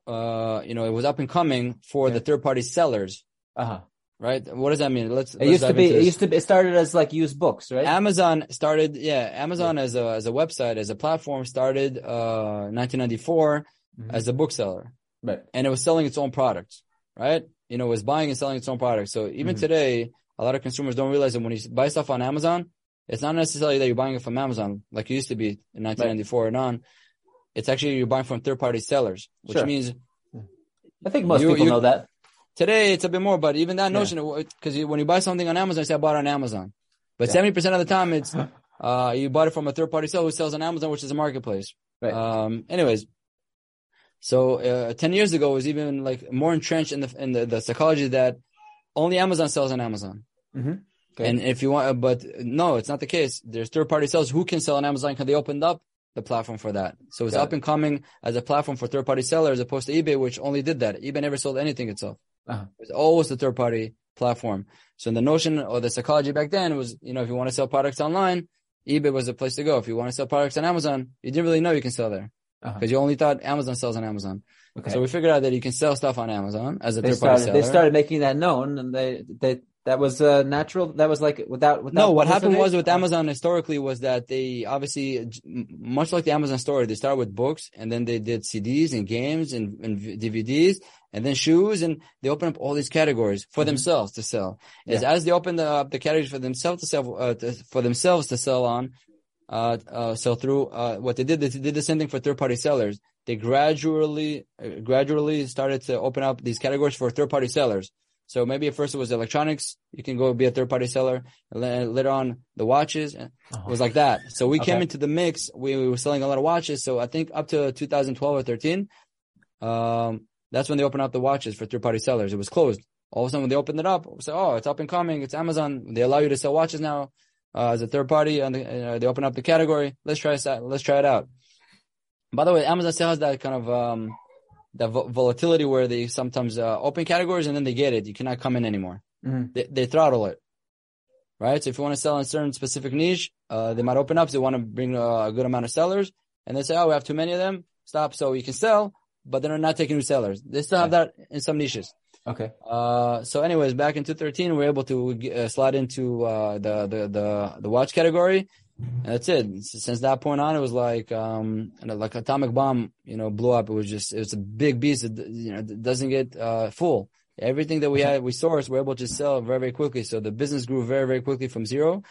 uh, you know, it was up and coming for Yeah. the third party sellers, Uh-huh. Right? What does that mean? Let's. It let's used to be. It used to. Be, it started as like used books, right? Amazon started, yeah, Amazon as a as a website as a platform started uh 1994 Mhm. as a bookseller, right. and it was selling its own products, right? You know, it was buying and selling its own products. So even Mhm. today, a lot of consumers don't realize that when you buy stuff on Amazon, it's not necessarily that you're buying it from Amazon like it used to be in 1994 and on. It's actually you're buying from third party sellers, which Sure. means I think most You- people you- know that. Today it's a bit more. But even that notion, because when you buy something on Amazon, you say I bought it on Amazon, but Yeah. seventy percent of the time it's [laughs] uh you bought it from a third party seller who sells on Amazon, which is a marketplace. Right. Um. Anyways, so uh, ten years ago it was even like more entrenched in the in the, the psychology that only Amazon sells on Amazon. Mm-hmm. Okay. And if you want, but no, it's not the case. There's third party sellers who can sell on Amazon because they opened up the platform for that. So it's Got up and coming as a platform for third party sellers, as opposed to eBay, which only did that. eBay never sold anything itself. Uh-huh. It was always the third party platform. So the notion or the psychology back then was, you know, if you want to sell products online, eBay was the place to go. If you want to sell products on Amazon, you didn't really know you can sell there Uh-huh. because you only thought Amazon sells on Amazon. okay. So we figured out that you can sell stuff on Amazon as a they third party started. seller. They started making that known, and they they that was uh, natural. That was like without without. No, what happened was with. Amazon historically was that they obviously, much like the Amazon store, they started with books and then they did CDs and games and, and DVDs and then shoes and they opened up all these categories for Mhm. themselves to sell. As, Yeah. as they opened up the categories for themselves to sell, uh, to, for themselves to sell on, uh, uh, sell through, uh, what they did, they did the same thing for third party sellers. They gradually, uh, gradually started to open up these categories for third party sellers. So maybe at first it was electronics. You can go be a third party seller. Later on, the watches. It Uh-huh. was like that. So we came into the mix. We, we were selling a lot of watches. So I think up to 2012 or 13, um, that's when they opened up the watches for third party sellers. It was closed. All of a sudden, when they opened it up, we said, "Oh, it's up and coming. It's Amazon. They allow you to sell watches now uh, as a third party, and uh, they open up the category. Let's try it. Let's try it out." By the way, Amazon still has that kind of um, that vo- volatility where they sometimes uh, open categories and then they get it. You cannot come in anymore. Mhm. They, they throttle it, right? So if you want to sell in a certain specific niche, uh, they might open up. So they want to bring uh, a good amount of sellers, and they say, "Oh, we have too many of them. Stop." So you can sell, but they're not taking new sellers. They still have that in some niches. Okay. Uh, so anyways, back in 2013, we are able to uh, slide into uh, the, the the the watch category, that's it. Since that point on, it was like um know, like atomic bomb, you know, blew up. It was just it was a big beast. It, you know, doesn't get uh, full. Everything that we had, we sourced, we're able to sell very very quickly. So the business grew very very quickly from zero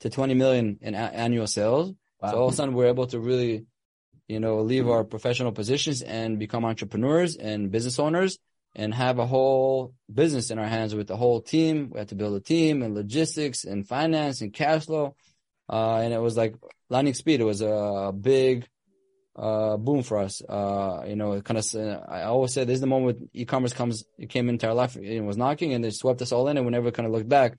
to 20 million in a- annual sales. Wow. So all of a sudden, we're able to really, you know, leave our professional positions and become entrepreneurs and business owners and have a whole business in our hands with the whole team. We had to build a team and logistics and finance and cash flow. Uh, and it was like lightning speed. It was a big, uh, boom for us. Uh, you know, kind of, I always say this is the moment e-commerce comes, it came into our life, it was knocking and it swept us all in and we never kind of looked back.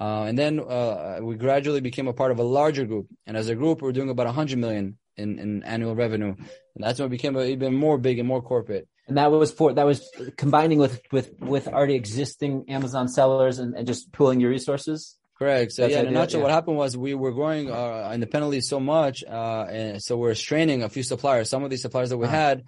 Uh, and then, uh, we gradually became a part of a larger group. And as a group, we're doing about a hundred million in, in annual revenue. And that's when it became even more big and more corporate. And that was for that was combining with with with already existing Amazon sellers and, and just pooling your resources. Correct. So That's yeah, in a nutshell, yeah. what happened was we were growing uh, independently so much, uh, and so we're straining a few suppliers. Some of these suppliers that we Uh-huh. had,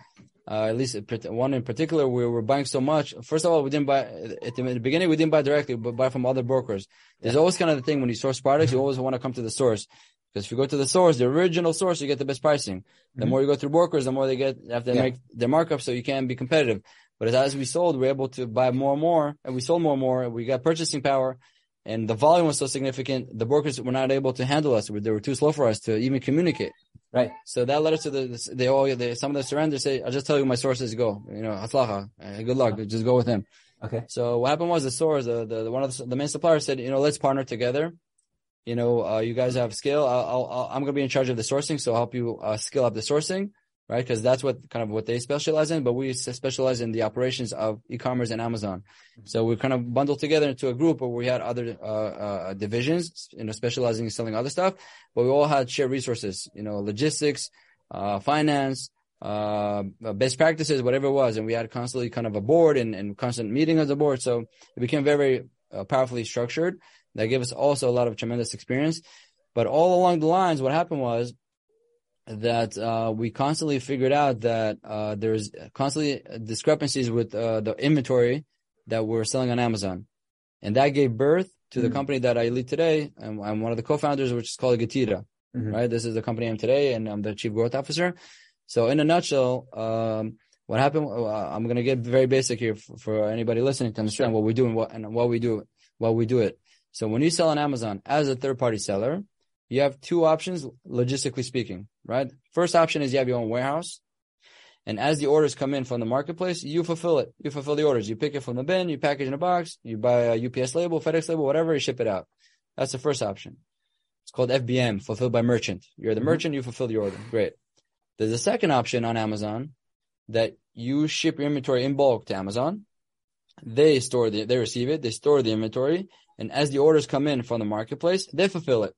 uh, at least one in particular, we were buying so much. First of all, we didn't buy at the, at the beginning. We didn't buy directly, but buy from other brokers. There's always kind of the thing when you source products, you always want to come to the source. Because if you go to the source, the original source, you get the best pricing. The mm-hmm. more you go through brokers, the more they get have to yeah. make their markup, so you can be competitive. But as we sold, we are able to buy more and more, and we sold more and more. And we got purchasing power, and the volume was so significant. The brokers were not able to handle us. They were too slow for us to even communicate. Right. So that led us to the, they all, they, some of the surrenders say, I'll just tell you my sources go. You know, Hatzlacha, good luck, just go with him. Okay. So what happened was the source, the, the, one of the, the main suppliers said, you know, let's partner together. You know, uh, you guys have skill. I'll, I'll, I'm going to be in charge of the sourcing. So I'll help you, uh, skill up the sourcing right? Because that's what kind of what they specialize in, but we specialize in the operations of e-commerce and Amazon. So we kind of bundled together into a group where we had other uh, uh, divisions, you know, specializing in selling other stuff, but we all had shared resources, you know, logistics, uh, finance, uh, best practices, whatever it was, and we had constantly kind of a board and, and constant meeting of the board. So it became very uh, powerfully structured. That gave us also a lot of tremendous experience. But all along the lines, what happened was that uh, we constantly figured out that uh, there's constantly discrepancies with uh, the inventory that we're selling on Amazon, and that gave birth to mm-hmm. the company that I lead today. And I'm one of the co-founders, which is called Getida. Mm-hmm. Right, this is the company I'm today, and I'm the chief growth officer. So, in a nutshell, um, what happened? Uh, I'm going to get very basic here for, for, anybody listening to understand what we do and what and what we do, what we do it. So, when you sell on Amazon as a third-party seller, you have two options, logistically speaking, right? First option is you have your own warehouse. And as the orders come in from the marketplace, you fulfill it. You fulfill the orders. You pick it from the bin, you package in a box, you buy a UPS label, FedEx label, whatever, you ship it out. That's the first option. It's called FBM, fulfilled by merchant. You're the mm-hmm. merchant, you fulfill the order. Great. There's a second option on Amazon that you ship your inventory in bulk to Amazon. They store the, they receive it, they store the inventory, and as the orders come in from the marketplace, they fulfill it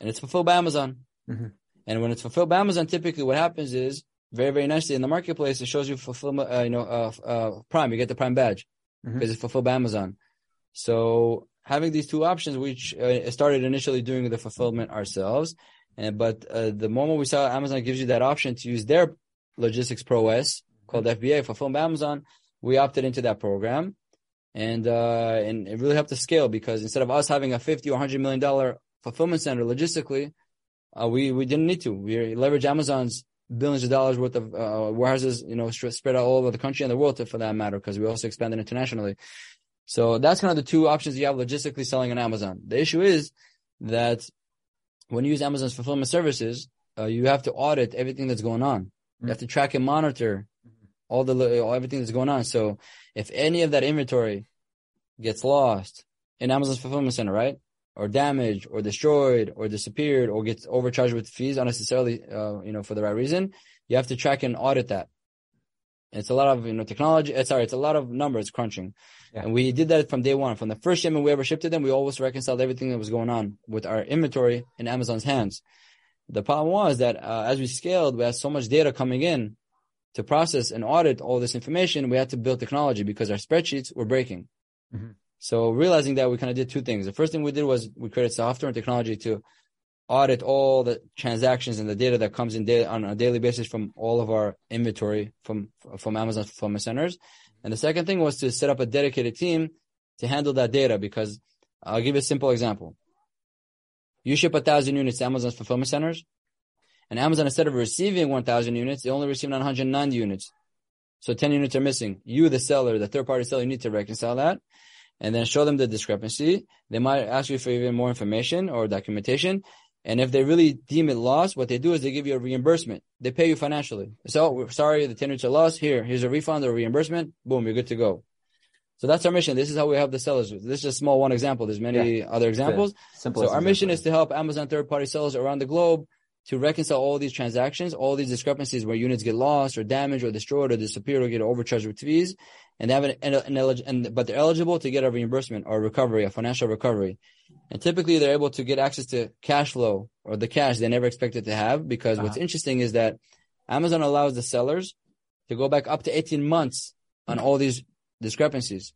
and it's fulfilled by Amazon. Mm-hmm. And when it's fulfilled by Amazon, typically what happens is very, very nicely in the marketplace, it shows you fulfillment, uh, you know, uh, uh, Prime. You get the Prime badge because mm-hmm. it's fulfilled by Amazon. So having these two options, which uh, started initially doing the fulfillment ourselves, and but uh, the moment we saw Amazon gives you that option to use their logistics pro S called FBA, fulfilled by Amazon, we opted into that program. And uh, and it really helped us scale because instead of us having a fifty or hundred million dollar fulfillment center logistically, uh, we we didn't need to. We leverage Amazon's billions of dollars worth of uh, warehouses, you know, spread out all over the country and the world, to, for that matter, because we also expanded internationally. So that's kind of the two options you have logistically selling on Amazon. The issue is that when you use Amazon's fulfillment services, uh, you have to audit everything that's going on. Mm-hmm. You have to track and monitor all the all, everything that's going on. So if any of that inventory gets lost in Amazon's fulfillment center, right? Or damaged or destroyed or disappeared or gets overcharged with fees unnecessarily, uh, you know, for the right reason, you have to track and audit that. It's a lot of, you know, technology. Uh, sorry, it's a lot of numbers crunching. Yeah. And we did that from day one. From the first shipment we ever shipped to them, we always reconciled everything that was going on with our inventory in Amazon's hands. The problem was that uh, as we scaled, we had so much data coming in to process and audit all this information. We had to build technology because our spreadsheets were breaking. Mm-hmm. So realizing that, we kind of did two things. The first thing we did was we created software and technology to audit all the transactions and the data that comes in da- on a daily basis from all of our inventory from from Amazon fulfillment centers. And the second thing was to set up a dedicated team to handle that data because I'll give you a simple example. You ship a thousand units to Amazon's fulfillment centers, and Amazon instead of receiving 1,000 units, they only receive 990 units. So 10 units are missing. You, the seller, the third party seller, you need to reconcile that and then show them the discrepancy. They might ask you for even more information or documentation. And if they really deem it lost, what they do is they give you a reimbursement. They pay you financially. So, we're sorry, the tenants are lost. Here, here's a refund or reimbursement. Boom, you're good to go. So that's our mission. This is how we help the sellers. This is a small one example. There's many yeah. other examples. So our mission is to help Amazon third party sellers around the globe to reconcile all these transactions, all these discrepancies where units get lost or damaged or destroyed or disappear or get overcharged with fees, and they have an, an, an and but they're eligible to get a reimbursement or recovery, a financial recovery, and typically they're able to get access to cash flow or the cash they never expected to have because uh-huh. what's interesting is that Amazon allows the sellers to go back up to 18 months on all these discrepancies.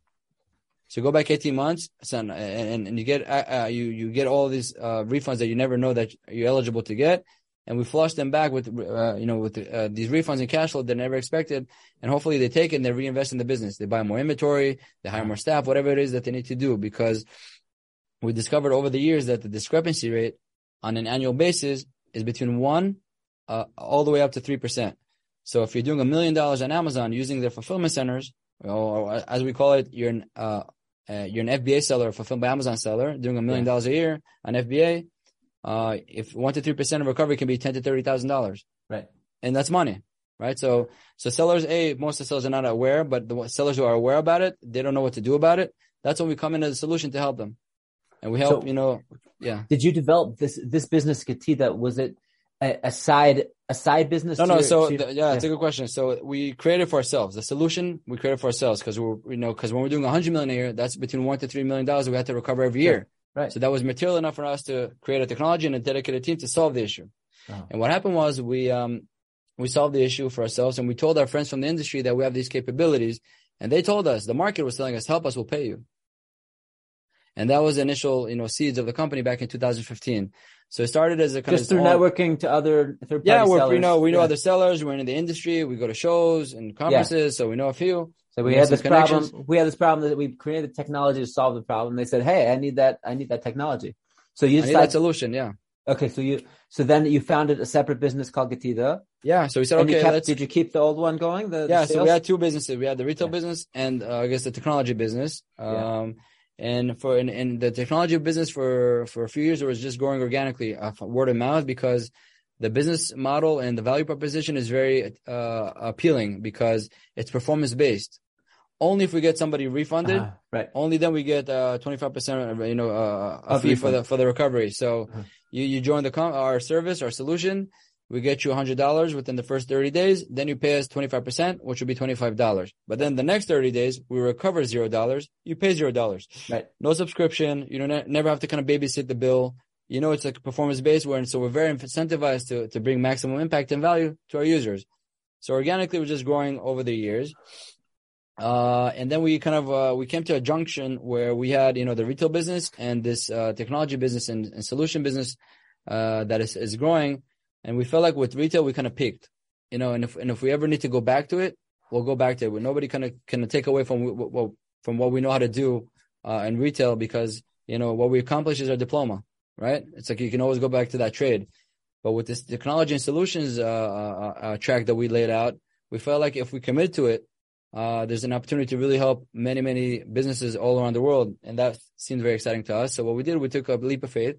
So go back 18 months, and, and, and you get uh, uh, you you get all these uh, refunds that you never know that you're eligible to get, and we flush them back with, uh, you know, with uh, these refunds and cash flow they never expected, and hopefully they take it and they reinvest in the business. They buy more inventory, they hire more staff, whatever it is that they need to do, because we discovered over the years that the discrepancy rate on an annual basis is between one uh, all the way up to three percent. So if you're doing a million dollars on Amazon using their fulfillment centers, or as we call it, you're an uh, uh, you're an FBA seller, fulfilled by Amazon seller, doing a million dollars a year on FBA. Uh, if one to three percent of recovery can be ten to thirty thousand dollars, right? And that's money, right? So, so sellers, a most of the sellers are not aware, but the sellers who are aware about it, they don't know what to do about it. That's when we come in as a solution to help them, and we help. So, you know, yeah. Did you develop this this business, Getida? Was it a, a side a side business? No, no. Your, so the, yeah, it's a good question. So we created for ourselves. The solution we created for ourselves because we're you know because when we're doing a 100 million a year, that's between one to three million dollars we have to recover every year. Right. So that was material enough for us to create a technology and a dedicated team to solve the issue. Oh. And what happened was we um we solved the issue for ourselves and we told our friends from the industry that we have these capabilities and they told us the market was telling us help us we'll pay you. And that was the initial, you know, seeds of the company back in 2015. So it started as a kind just of through networking to other third party yeah, sellers. we know we know yeah. other sellers. We're in the industry. We go to shows and conferences, yeah. so we know a few. So we, we had this problem. We had this problem that we created technology to solve the problem. They said, "Hey, I need that. I need that technology." So you decided, that solution, yeah. Okay, so you so then you founded a separate business called Getida. Yeah, so we said, okay, you kept, did you keep the old one going? The, yeah, the so we had two businesses. We had the retail yeah. business and uh, I guess the technology business. Um, yeah. And for in, in, the technology business for for a few years, it was just growing organically, uh, word of mouth, because the business model and the value proposition is very uh, appealing because it's performance based. Only if we get somebody refunded, uh, right? Only then we get uh, twenty five percent, you know, uh, a fee for the for the recovery. So uh-huh. you you join the com- our service, our solution, we get you $100 within the first 30 days. Then you pay us 25%, which would be $25. But then the next 30 days, we recover $0. You pay $0. Right. No subscription. You don't never have to kind of babysit the bill. You know, it's like performance based where, and so we're very incentivized to, to bring maximum impact and value to our users. So organically, we're just growing over the years. Uh, and then we kind of, uh, we came to a junction where we had, you know, the retail business and this, uh, technology business and, and solution business, uh, that is, is growing. And we felt like with retail, we kind of peaked, you know, and if, and if we ever need to go back to it, we'll go back to it. Nobody kind of can take away from what, from what we know how to do, uh, in retail because, you know, what we accomplish is our diploma, right? It's like you can always go back to that trade. But with this technology and solutions, uh, uh, uh track that we laid out, we felt like if we commit to it, uh, there's an opportunity to really help many, many businesses all around the world. And that seemed very exciting to us. So what we did, we took a leap of faith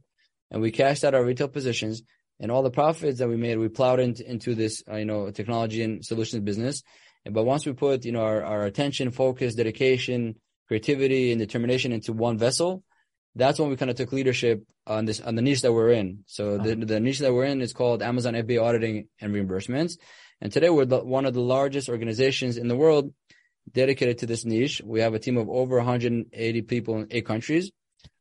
and we cashed out our retail positions and all the profits that we made, we plowed into, into this, uh, you know, technology and solutions business. But once we put, you know, our, our attention, focus, dedication, creativity, and determination into one vessel, that's when we kind of took leadership on this, on the niche that we're in. So the, uh-huh. the niche that we're in is called Amazon FBA auditing and reimbursements. And today we're the, one of the largest organizations in the world dedicated to this niche. We have a team of over 180 people in eight countries.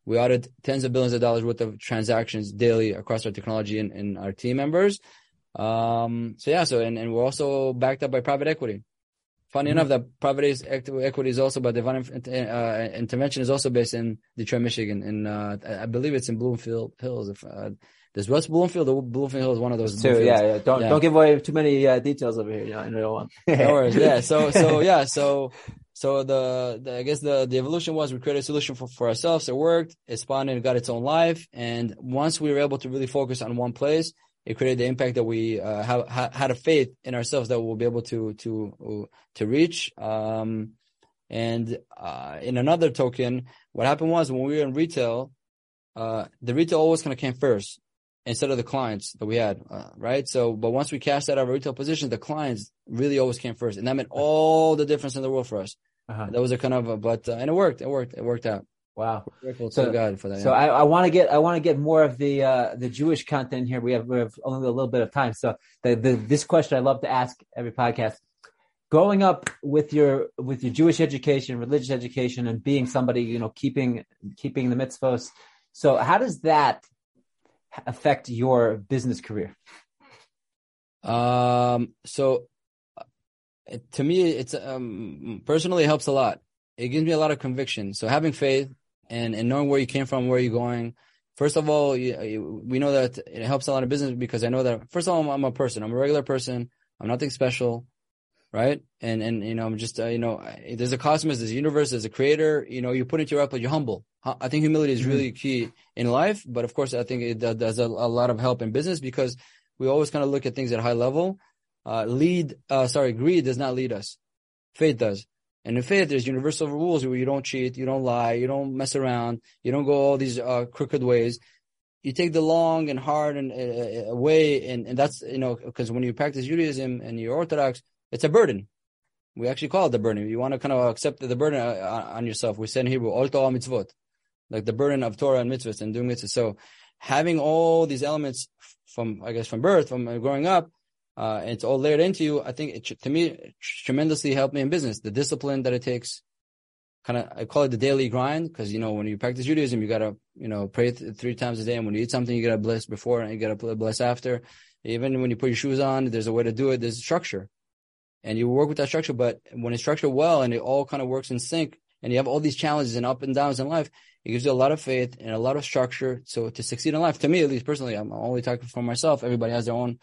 We audit tens of billions of dollars worth of transactions daily across our technology and, and our team members. Um, so yeah, so and, and we're also backed up by private equity. Funny mm-hmm. enough, that private equity is also, but divine uh, intervention is also based in Detroit, Michigan, and uh, I believe it's in Bloomfield Hills. If uh, there's West Bloomfield, or Bloomfield Hills, is one of those. Two, yeah, yeah. Don't yeah. don't give away too many uh, details over here. You know, I don't want. no worries. Yeah. So so [laughs] yeah. So so the, the, I guess the, the evolution was we created a solution for, for ourselves. It worked. It spawned and got its own life. And once we were able to really focus on one place, it created the impact that we uh, have, had a faith in ourselves that we'll be able to to to reach. Um, and uh, in another token, what happened was when we were in retail, uh, the retail always kind of came first instead of the clients that we had, uh, right? So, but once we cashed out our retail position, the clients really always came first, and that meant all the difference in the world for us. Uh-huh. That was a kind of, a, but uh, and it worked. It worked. It worked out. Wow. Grateful so, to God for that. So yeah. I, I want to get I want to get more of the uh, the Jewish content here. We have we have only a little bit of time. So the, the this question I love to ask every podcast. Growing up with your with your Jewish education, religious education, and being somebody you know keeping keeping the mitzvos. So how does that affect your business career? Um. So to me, it's um, personally it helps a lot. It gives me a lot of conviction. So having faith and and knowing where you came from, where you're going. First of all, you, you, we know that it helps a lot of business because I know that first of all, I'm, I'm, a person. I'm a regular person. I'm nothing special, right? And and you know, I'm just uh, you know, there's a cosmos, there's a universe, there's a creator. You know, you put into your output, you're humble. I think humility is mm-hmm. really key in life, but of course, I think it does a, a lot of help in business because we always kind of look at things at a high level. Uh, lead, uh, sorry, greed does not lead us. Faith does. And in faith, there's universal rules where you don't cheat, you don't lie, you don't mess around, you don't go all these uh, crooked ways. You take the long and hard and uh, uh way, and, and that's you know because when you practice Judaism and you're Orthodox, it's a burden. We actually call it the burden. You want to kind of accept the burden uh, on yourself. We say in Hebrew, "Ol mitzvot," like the burden of Torah and mitzvahs and doing mitzvahs. So having all these elements from I guess from birth, from growing up, uh, and it's all layered into you. I think it, to me, it tremendously helped me in business. The discipline that it takes, kind of, I call it the daily grind because, you know, when you practice Judaism, you got to, you know, pray th- three times a day. And when you eat something, you got to bless before and you got to bless after. Even when you put your shoes on, there's a way to do it. There's structure and you work with that structure. But when it's structured well and it all kind of works in sync and you have all these challenges and up and downs in life, it gives you a lot of faith and a lot of structure. So to succeed in life, to me, at least personally, I'm only talking for myself. Everybody has their own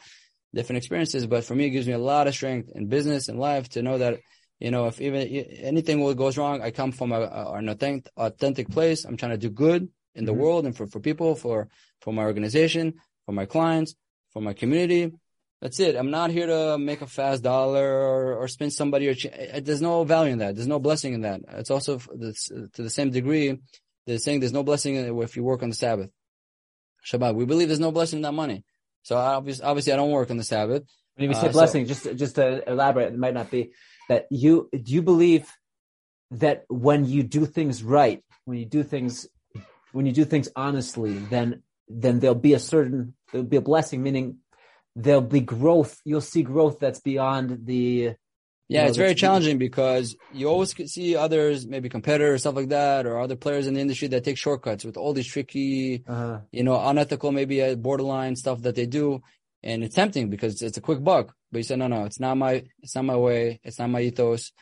different experiences. But for me, it gives me a lot of strength in business and life to know that, you know, if even anything goes wrong, I come from a, a, an authentic, authentic place. I'm trying to do good in the mm-hmm. world and for, for people, for, for my organization, for my clients, for my community. That's it. I'm not here to make a fast dollar or, or spend somebody or ch- there's no value in that. There's no blessing in that. It's also to the same degree. They're saying there's no blessing if you work on the Sabbath. Shabbat. We believe there's no blessing in that money. So obviously, obviously, I don't work on the Sabbath. When you say uh, blessing, so, just just to elaborate, it might not be that you do you believe that when you do things right, when you do things when you do things honestly, then then there'll be a certain there'll be a blessing, meaning there'll be growth. You'll see growth that's beyond the yeah, know, it's very challenging because you always see others, maybe competitors, stuff like that, or other players in the industry that take shortcuts with all these tricky, uh-huh. you know, unethical, maybe uh, borderline stuff that they do. And it's tempting because it's a quick buck. But you say, no, no, it's not my, it's not my way. It's not my ethos.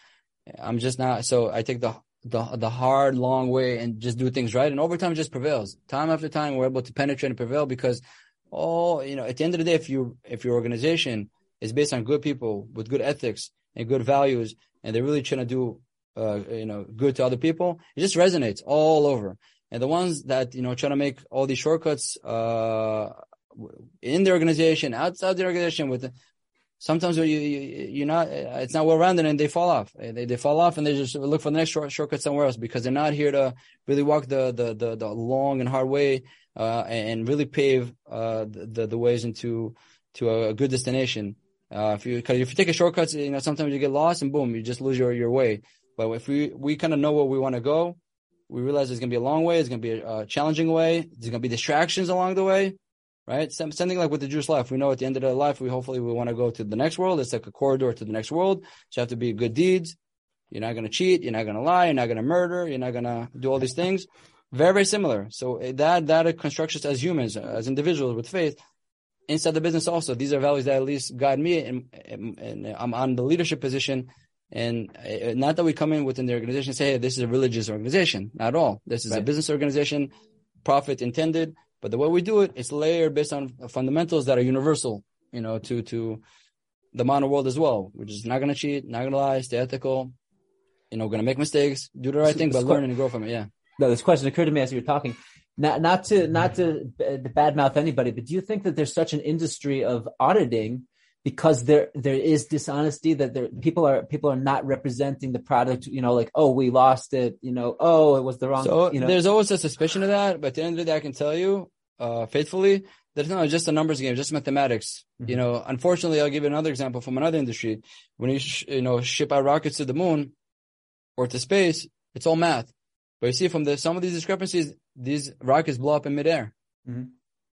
I'm just not. So I take the, the, the hard, long way and just do things right. And over time just prevails. Time after time, we're able to penetrate and prevail because, oh, you know, at the end of the day, if you, if your organization is based on good people with good ethics, and good values, and they're really trying to do, uh, you know, good to other people, it just resonates all over. And the ones that, you know, trying to make all these shortcuts, uh, in the organization, outside the organization with, sometimes you, you, are not, it's not well rounded and they fall off. They, they fall off and they just look for the next short, shortcut somewhere else because they're not here to really walk the, the, the, the long and hard way, uh, and really pave, uh, the, the ways into, to a good destination. Uh, if you, cause if you take a shortcut, you know, sometimes you get lost and boom, you just lose your, your way. But if we, we kind of know where we want to go, we realize it's going to be a long way. It's going to be a, a challenging way. There's going to be distractions along the way, right? Something like with the Jewish life. We know at the end of the life, we hopefully we want to go to the next world. It's like a corridor to the next world. So you have to be good deeds. You're not going to cheat. You're not going to lie. You're not going to murder. You're not going to do all these things. Very, very similar. So eh, that, that constructs us as humans, as individuals with faith inside the business also. These are values that at least guide me, and, and, and I'm on the leadership position. And uh, not that we come in within the organization and say, hey, this is a religious organization. Not at all. This is right. a business organization, profit intended. But the way we do it, it is layered based on fundamentals that are universal, you know, to, to the modern world as well. We're just not going to cheat, not going to lie, stay ethical, you know, going to make mistakes, do the right thing, but learn and grow from it. Yeah. No, this question occurred to me as you were talking not not to not to badmouth anybody, but do you think that there's such an industry of auditing because there there is dishonesty that there people are people are not representing the product? You know, like oh we lost it. You know, oh it was the wrong. So you know. there's always a suspicion of that, but at the end of the day, I can tell you uh, faithfully that it's not just a numbers game, just mathematics. Mm-hmm. You know, unfortunately, I'll give you another example from another industry. When you sh- you know ship out rockets to the moon or to space, it's all math. But you see from the some of these discrepancies, these rockets blow up in midair, mm-hmm.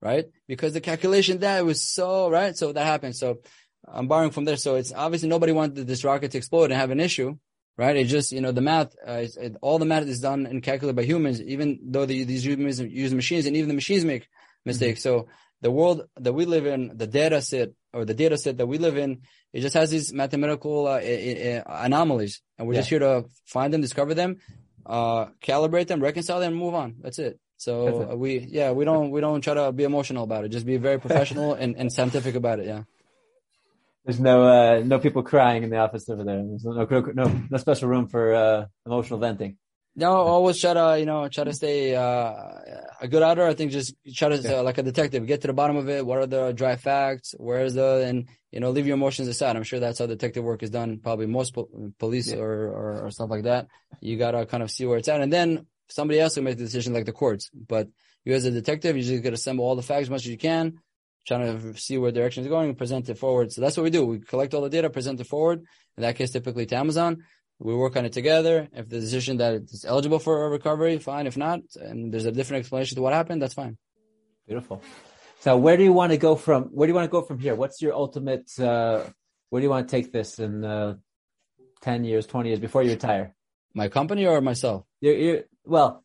right? Because the calculation that was so right, so that happened. So I'm borrowing from there. So it's obviously nobody wanted this rocket to explode and have an issue, right? It just you know the math, uh, it, all the math is done and calculated by humans, even though the, these humans use machines, and even the machines make mistakes. Mm-hmm. So the world that we live in, the data set or the data set that we live in, it just has these mathematical uh, anomalies, and we're yeah. just here to find them, discover them, uh, calibrate them, reconcile them, move on. That's it. So uh, we, yeah, we don't, we don't try to be emotional about it. Just be very professional [laughs] and, and scientific about it. Yeah. There's no, uh, no people crying in the office over there. There's no, no, no, no special room for, uh, emotional venting. No, always try to, you know, try to stay uh, a good outer. I think just try to, yeah. uh, like a detective, get to the bottom of it. What are the dry facts? Where is the, and, you know, leave your emotions aside. I'm sure that's how detective work is done. Probably most po- police yeah. or, or, or, stuff like that. You gotta kind of see where it's at. And then somebody else will make the decision like the courts. But you as a detective, you just gotta assemble all the facts as much as you can, trying to see where direction is going and present it forward. So that's what we do. We collect all the data, present it forward. In that case, typically to Amazon. We work on it together. If the decision that it's eligible for a recovery, fine. If not, and there's a different explanation to what happened, that's fine. Beautiful. So where do you want to go from? Where do you want to go from here? What's your ultimate? Uh, where do you want to take this in uh, ten years, twenty years before you retire? My company or myself? You're, you're, well,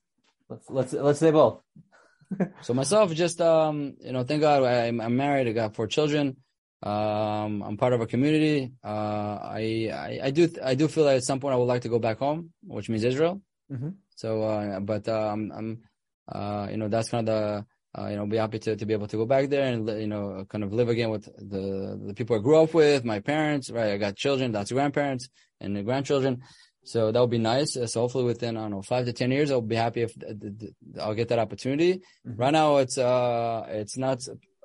let's let's let's say both. [laughs] so myself, just um, you know, thank God I, I'm married. I got four children. Um, I'm part of a community. Uh, I, I, I do I do feel that at some point I would like to go back home, which means Israel. Mm-hmm. So, uh, but um, I'm, uh, you know, that's kind of the uh, you know, be happy to, to be able to go back there and, you know, kind of live again with the, the people I grew up with, my parents, right? I got children, that's grandparents and the grandchildren. So that would be nice. So hopefully within, I don't know, five to 10 years, I'll be happy if I'll get that opportunity. Mm-hmm. Right now, it's, uh, it's not uh, uh,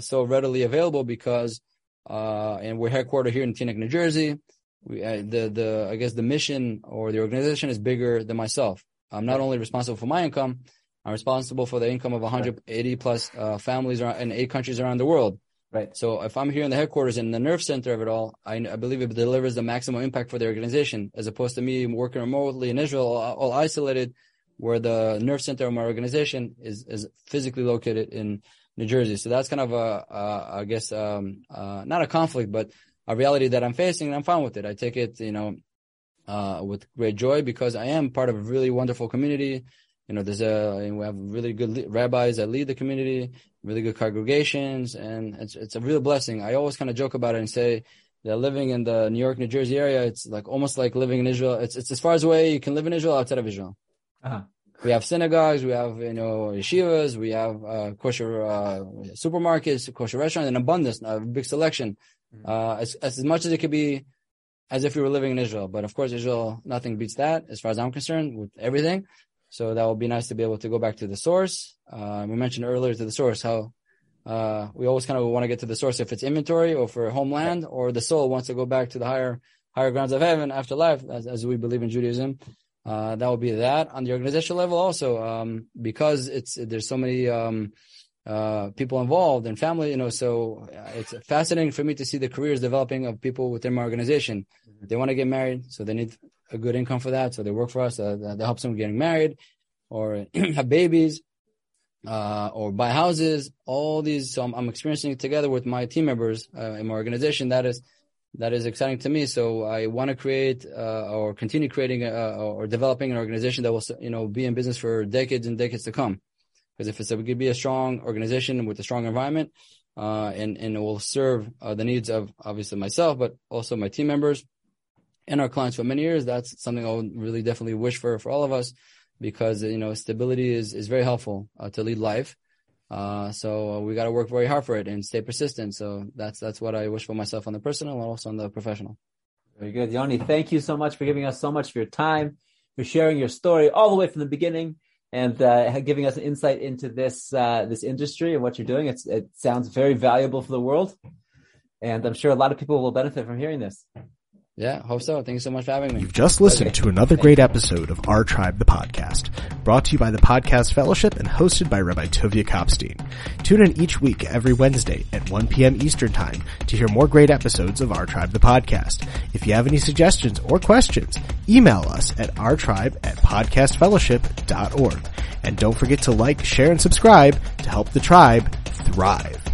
so readily available because, uh, and we're headquartered here in Teaneck, New Jersey. We, the, the, I guess the mission or the organization is bigger than myself. I'm not only responsible for my income, I'm responsible for the income of 180 plus uh, families around, in eight countries around the world. Right. So if I'm here in the headquarters in the nerve center of it all, I, I, believe it delivers the maximum impact for the organization, as opposed to me working remotely in Israel, all, all isolated, where the nerve center of my organization is is physically located in New Jersey. So that's kind of a, a I guess, um, uh, not a conflict, but a reality that I'm facing and I'm fine with it. I take it, you know, uh, with great joy because I am part of a really wonderful community. You know, there's a, we have really good rabbis that lead the community, really good congregations, and it's, it's a real blessing. I always kind of joke about it and say that living in the New York, New Jersey area, it's like almost like living in Israel. It's, it's as far as away you can live in Israel outside of Israel. Uh-huh. We have synagogues, we have you know yeshivas, we have uh, kosher uh, supermarkets, kosher restaurants, in abundance, a big selection, mm-hmm. uh, as, as much as it could be, as if we were living in Israel. But of course, Israel, nothing beats that, as far as I'm concerned, with everything. So that would be nice to be able to go back to the source. Uh, we mentioned earlier to the source how uh, we always kind of want to get to the source if it's inventory or for homeland, or the soul wants to go back to the higher higher grounds of heaven after life, as, as we believe in Judaism. Uh, that will be that on the organizational level also, um, because it's, there's so many, um, uh, people involved and family, you know, so it's fascinating for me to see the careers developing of people within my organization. Mm-hmm. They want to get married, so they need a good income for that. So they work for us. Uh, that helps them getting married or [clears throat] have babies, uh, or buy houses, all these. So I'm, I'm experiencing it together with my team members, uh, in my organization. That is, that is exciting to me. So I want to create uh, or continue creating a, or developing an organization that will, you know, be in business for decades and decades to come. Because if it's a, we could be a strong organization with a strong environment, uh, and and it will serve uh, the needs of obviously myself, but also my team members and our clients for many years. That's something I would really definitely wish for for all of us, because you know stability is is very helpful uh, to lead life. Uh, so we got to work very hard for it and stay persistent. So that's that's what I wish for myself on the personal and also on the professional. Very good, Yoni. Thank you so much for giving us so much for your time, for sharing your story all the way from the beginning, and uh, giving us an insight into this uh, this industry and what you're doing. It's, it sounds very valuable for the world, and I'm sure a lot of people will benefit from hearing this. Yeah, hope so. Thanks so much for having me. You've just listened to another great episode of Our Tribe the Podcast, brought to you by the Podcast Fellowship and hosted by Rabbi Tovia Kopstein. Tune in each week every Wednesday at 1 p.m. Eastern Time to hear more great episodes of Our Tribe the Podcast. If you have any suggestions or questions, email us at ourtribe at podcastfellowship.org. And don't forget to like, share, and subscribe to help the tribe thrive.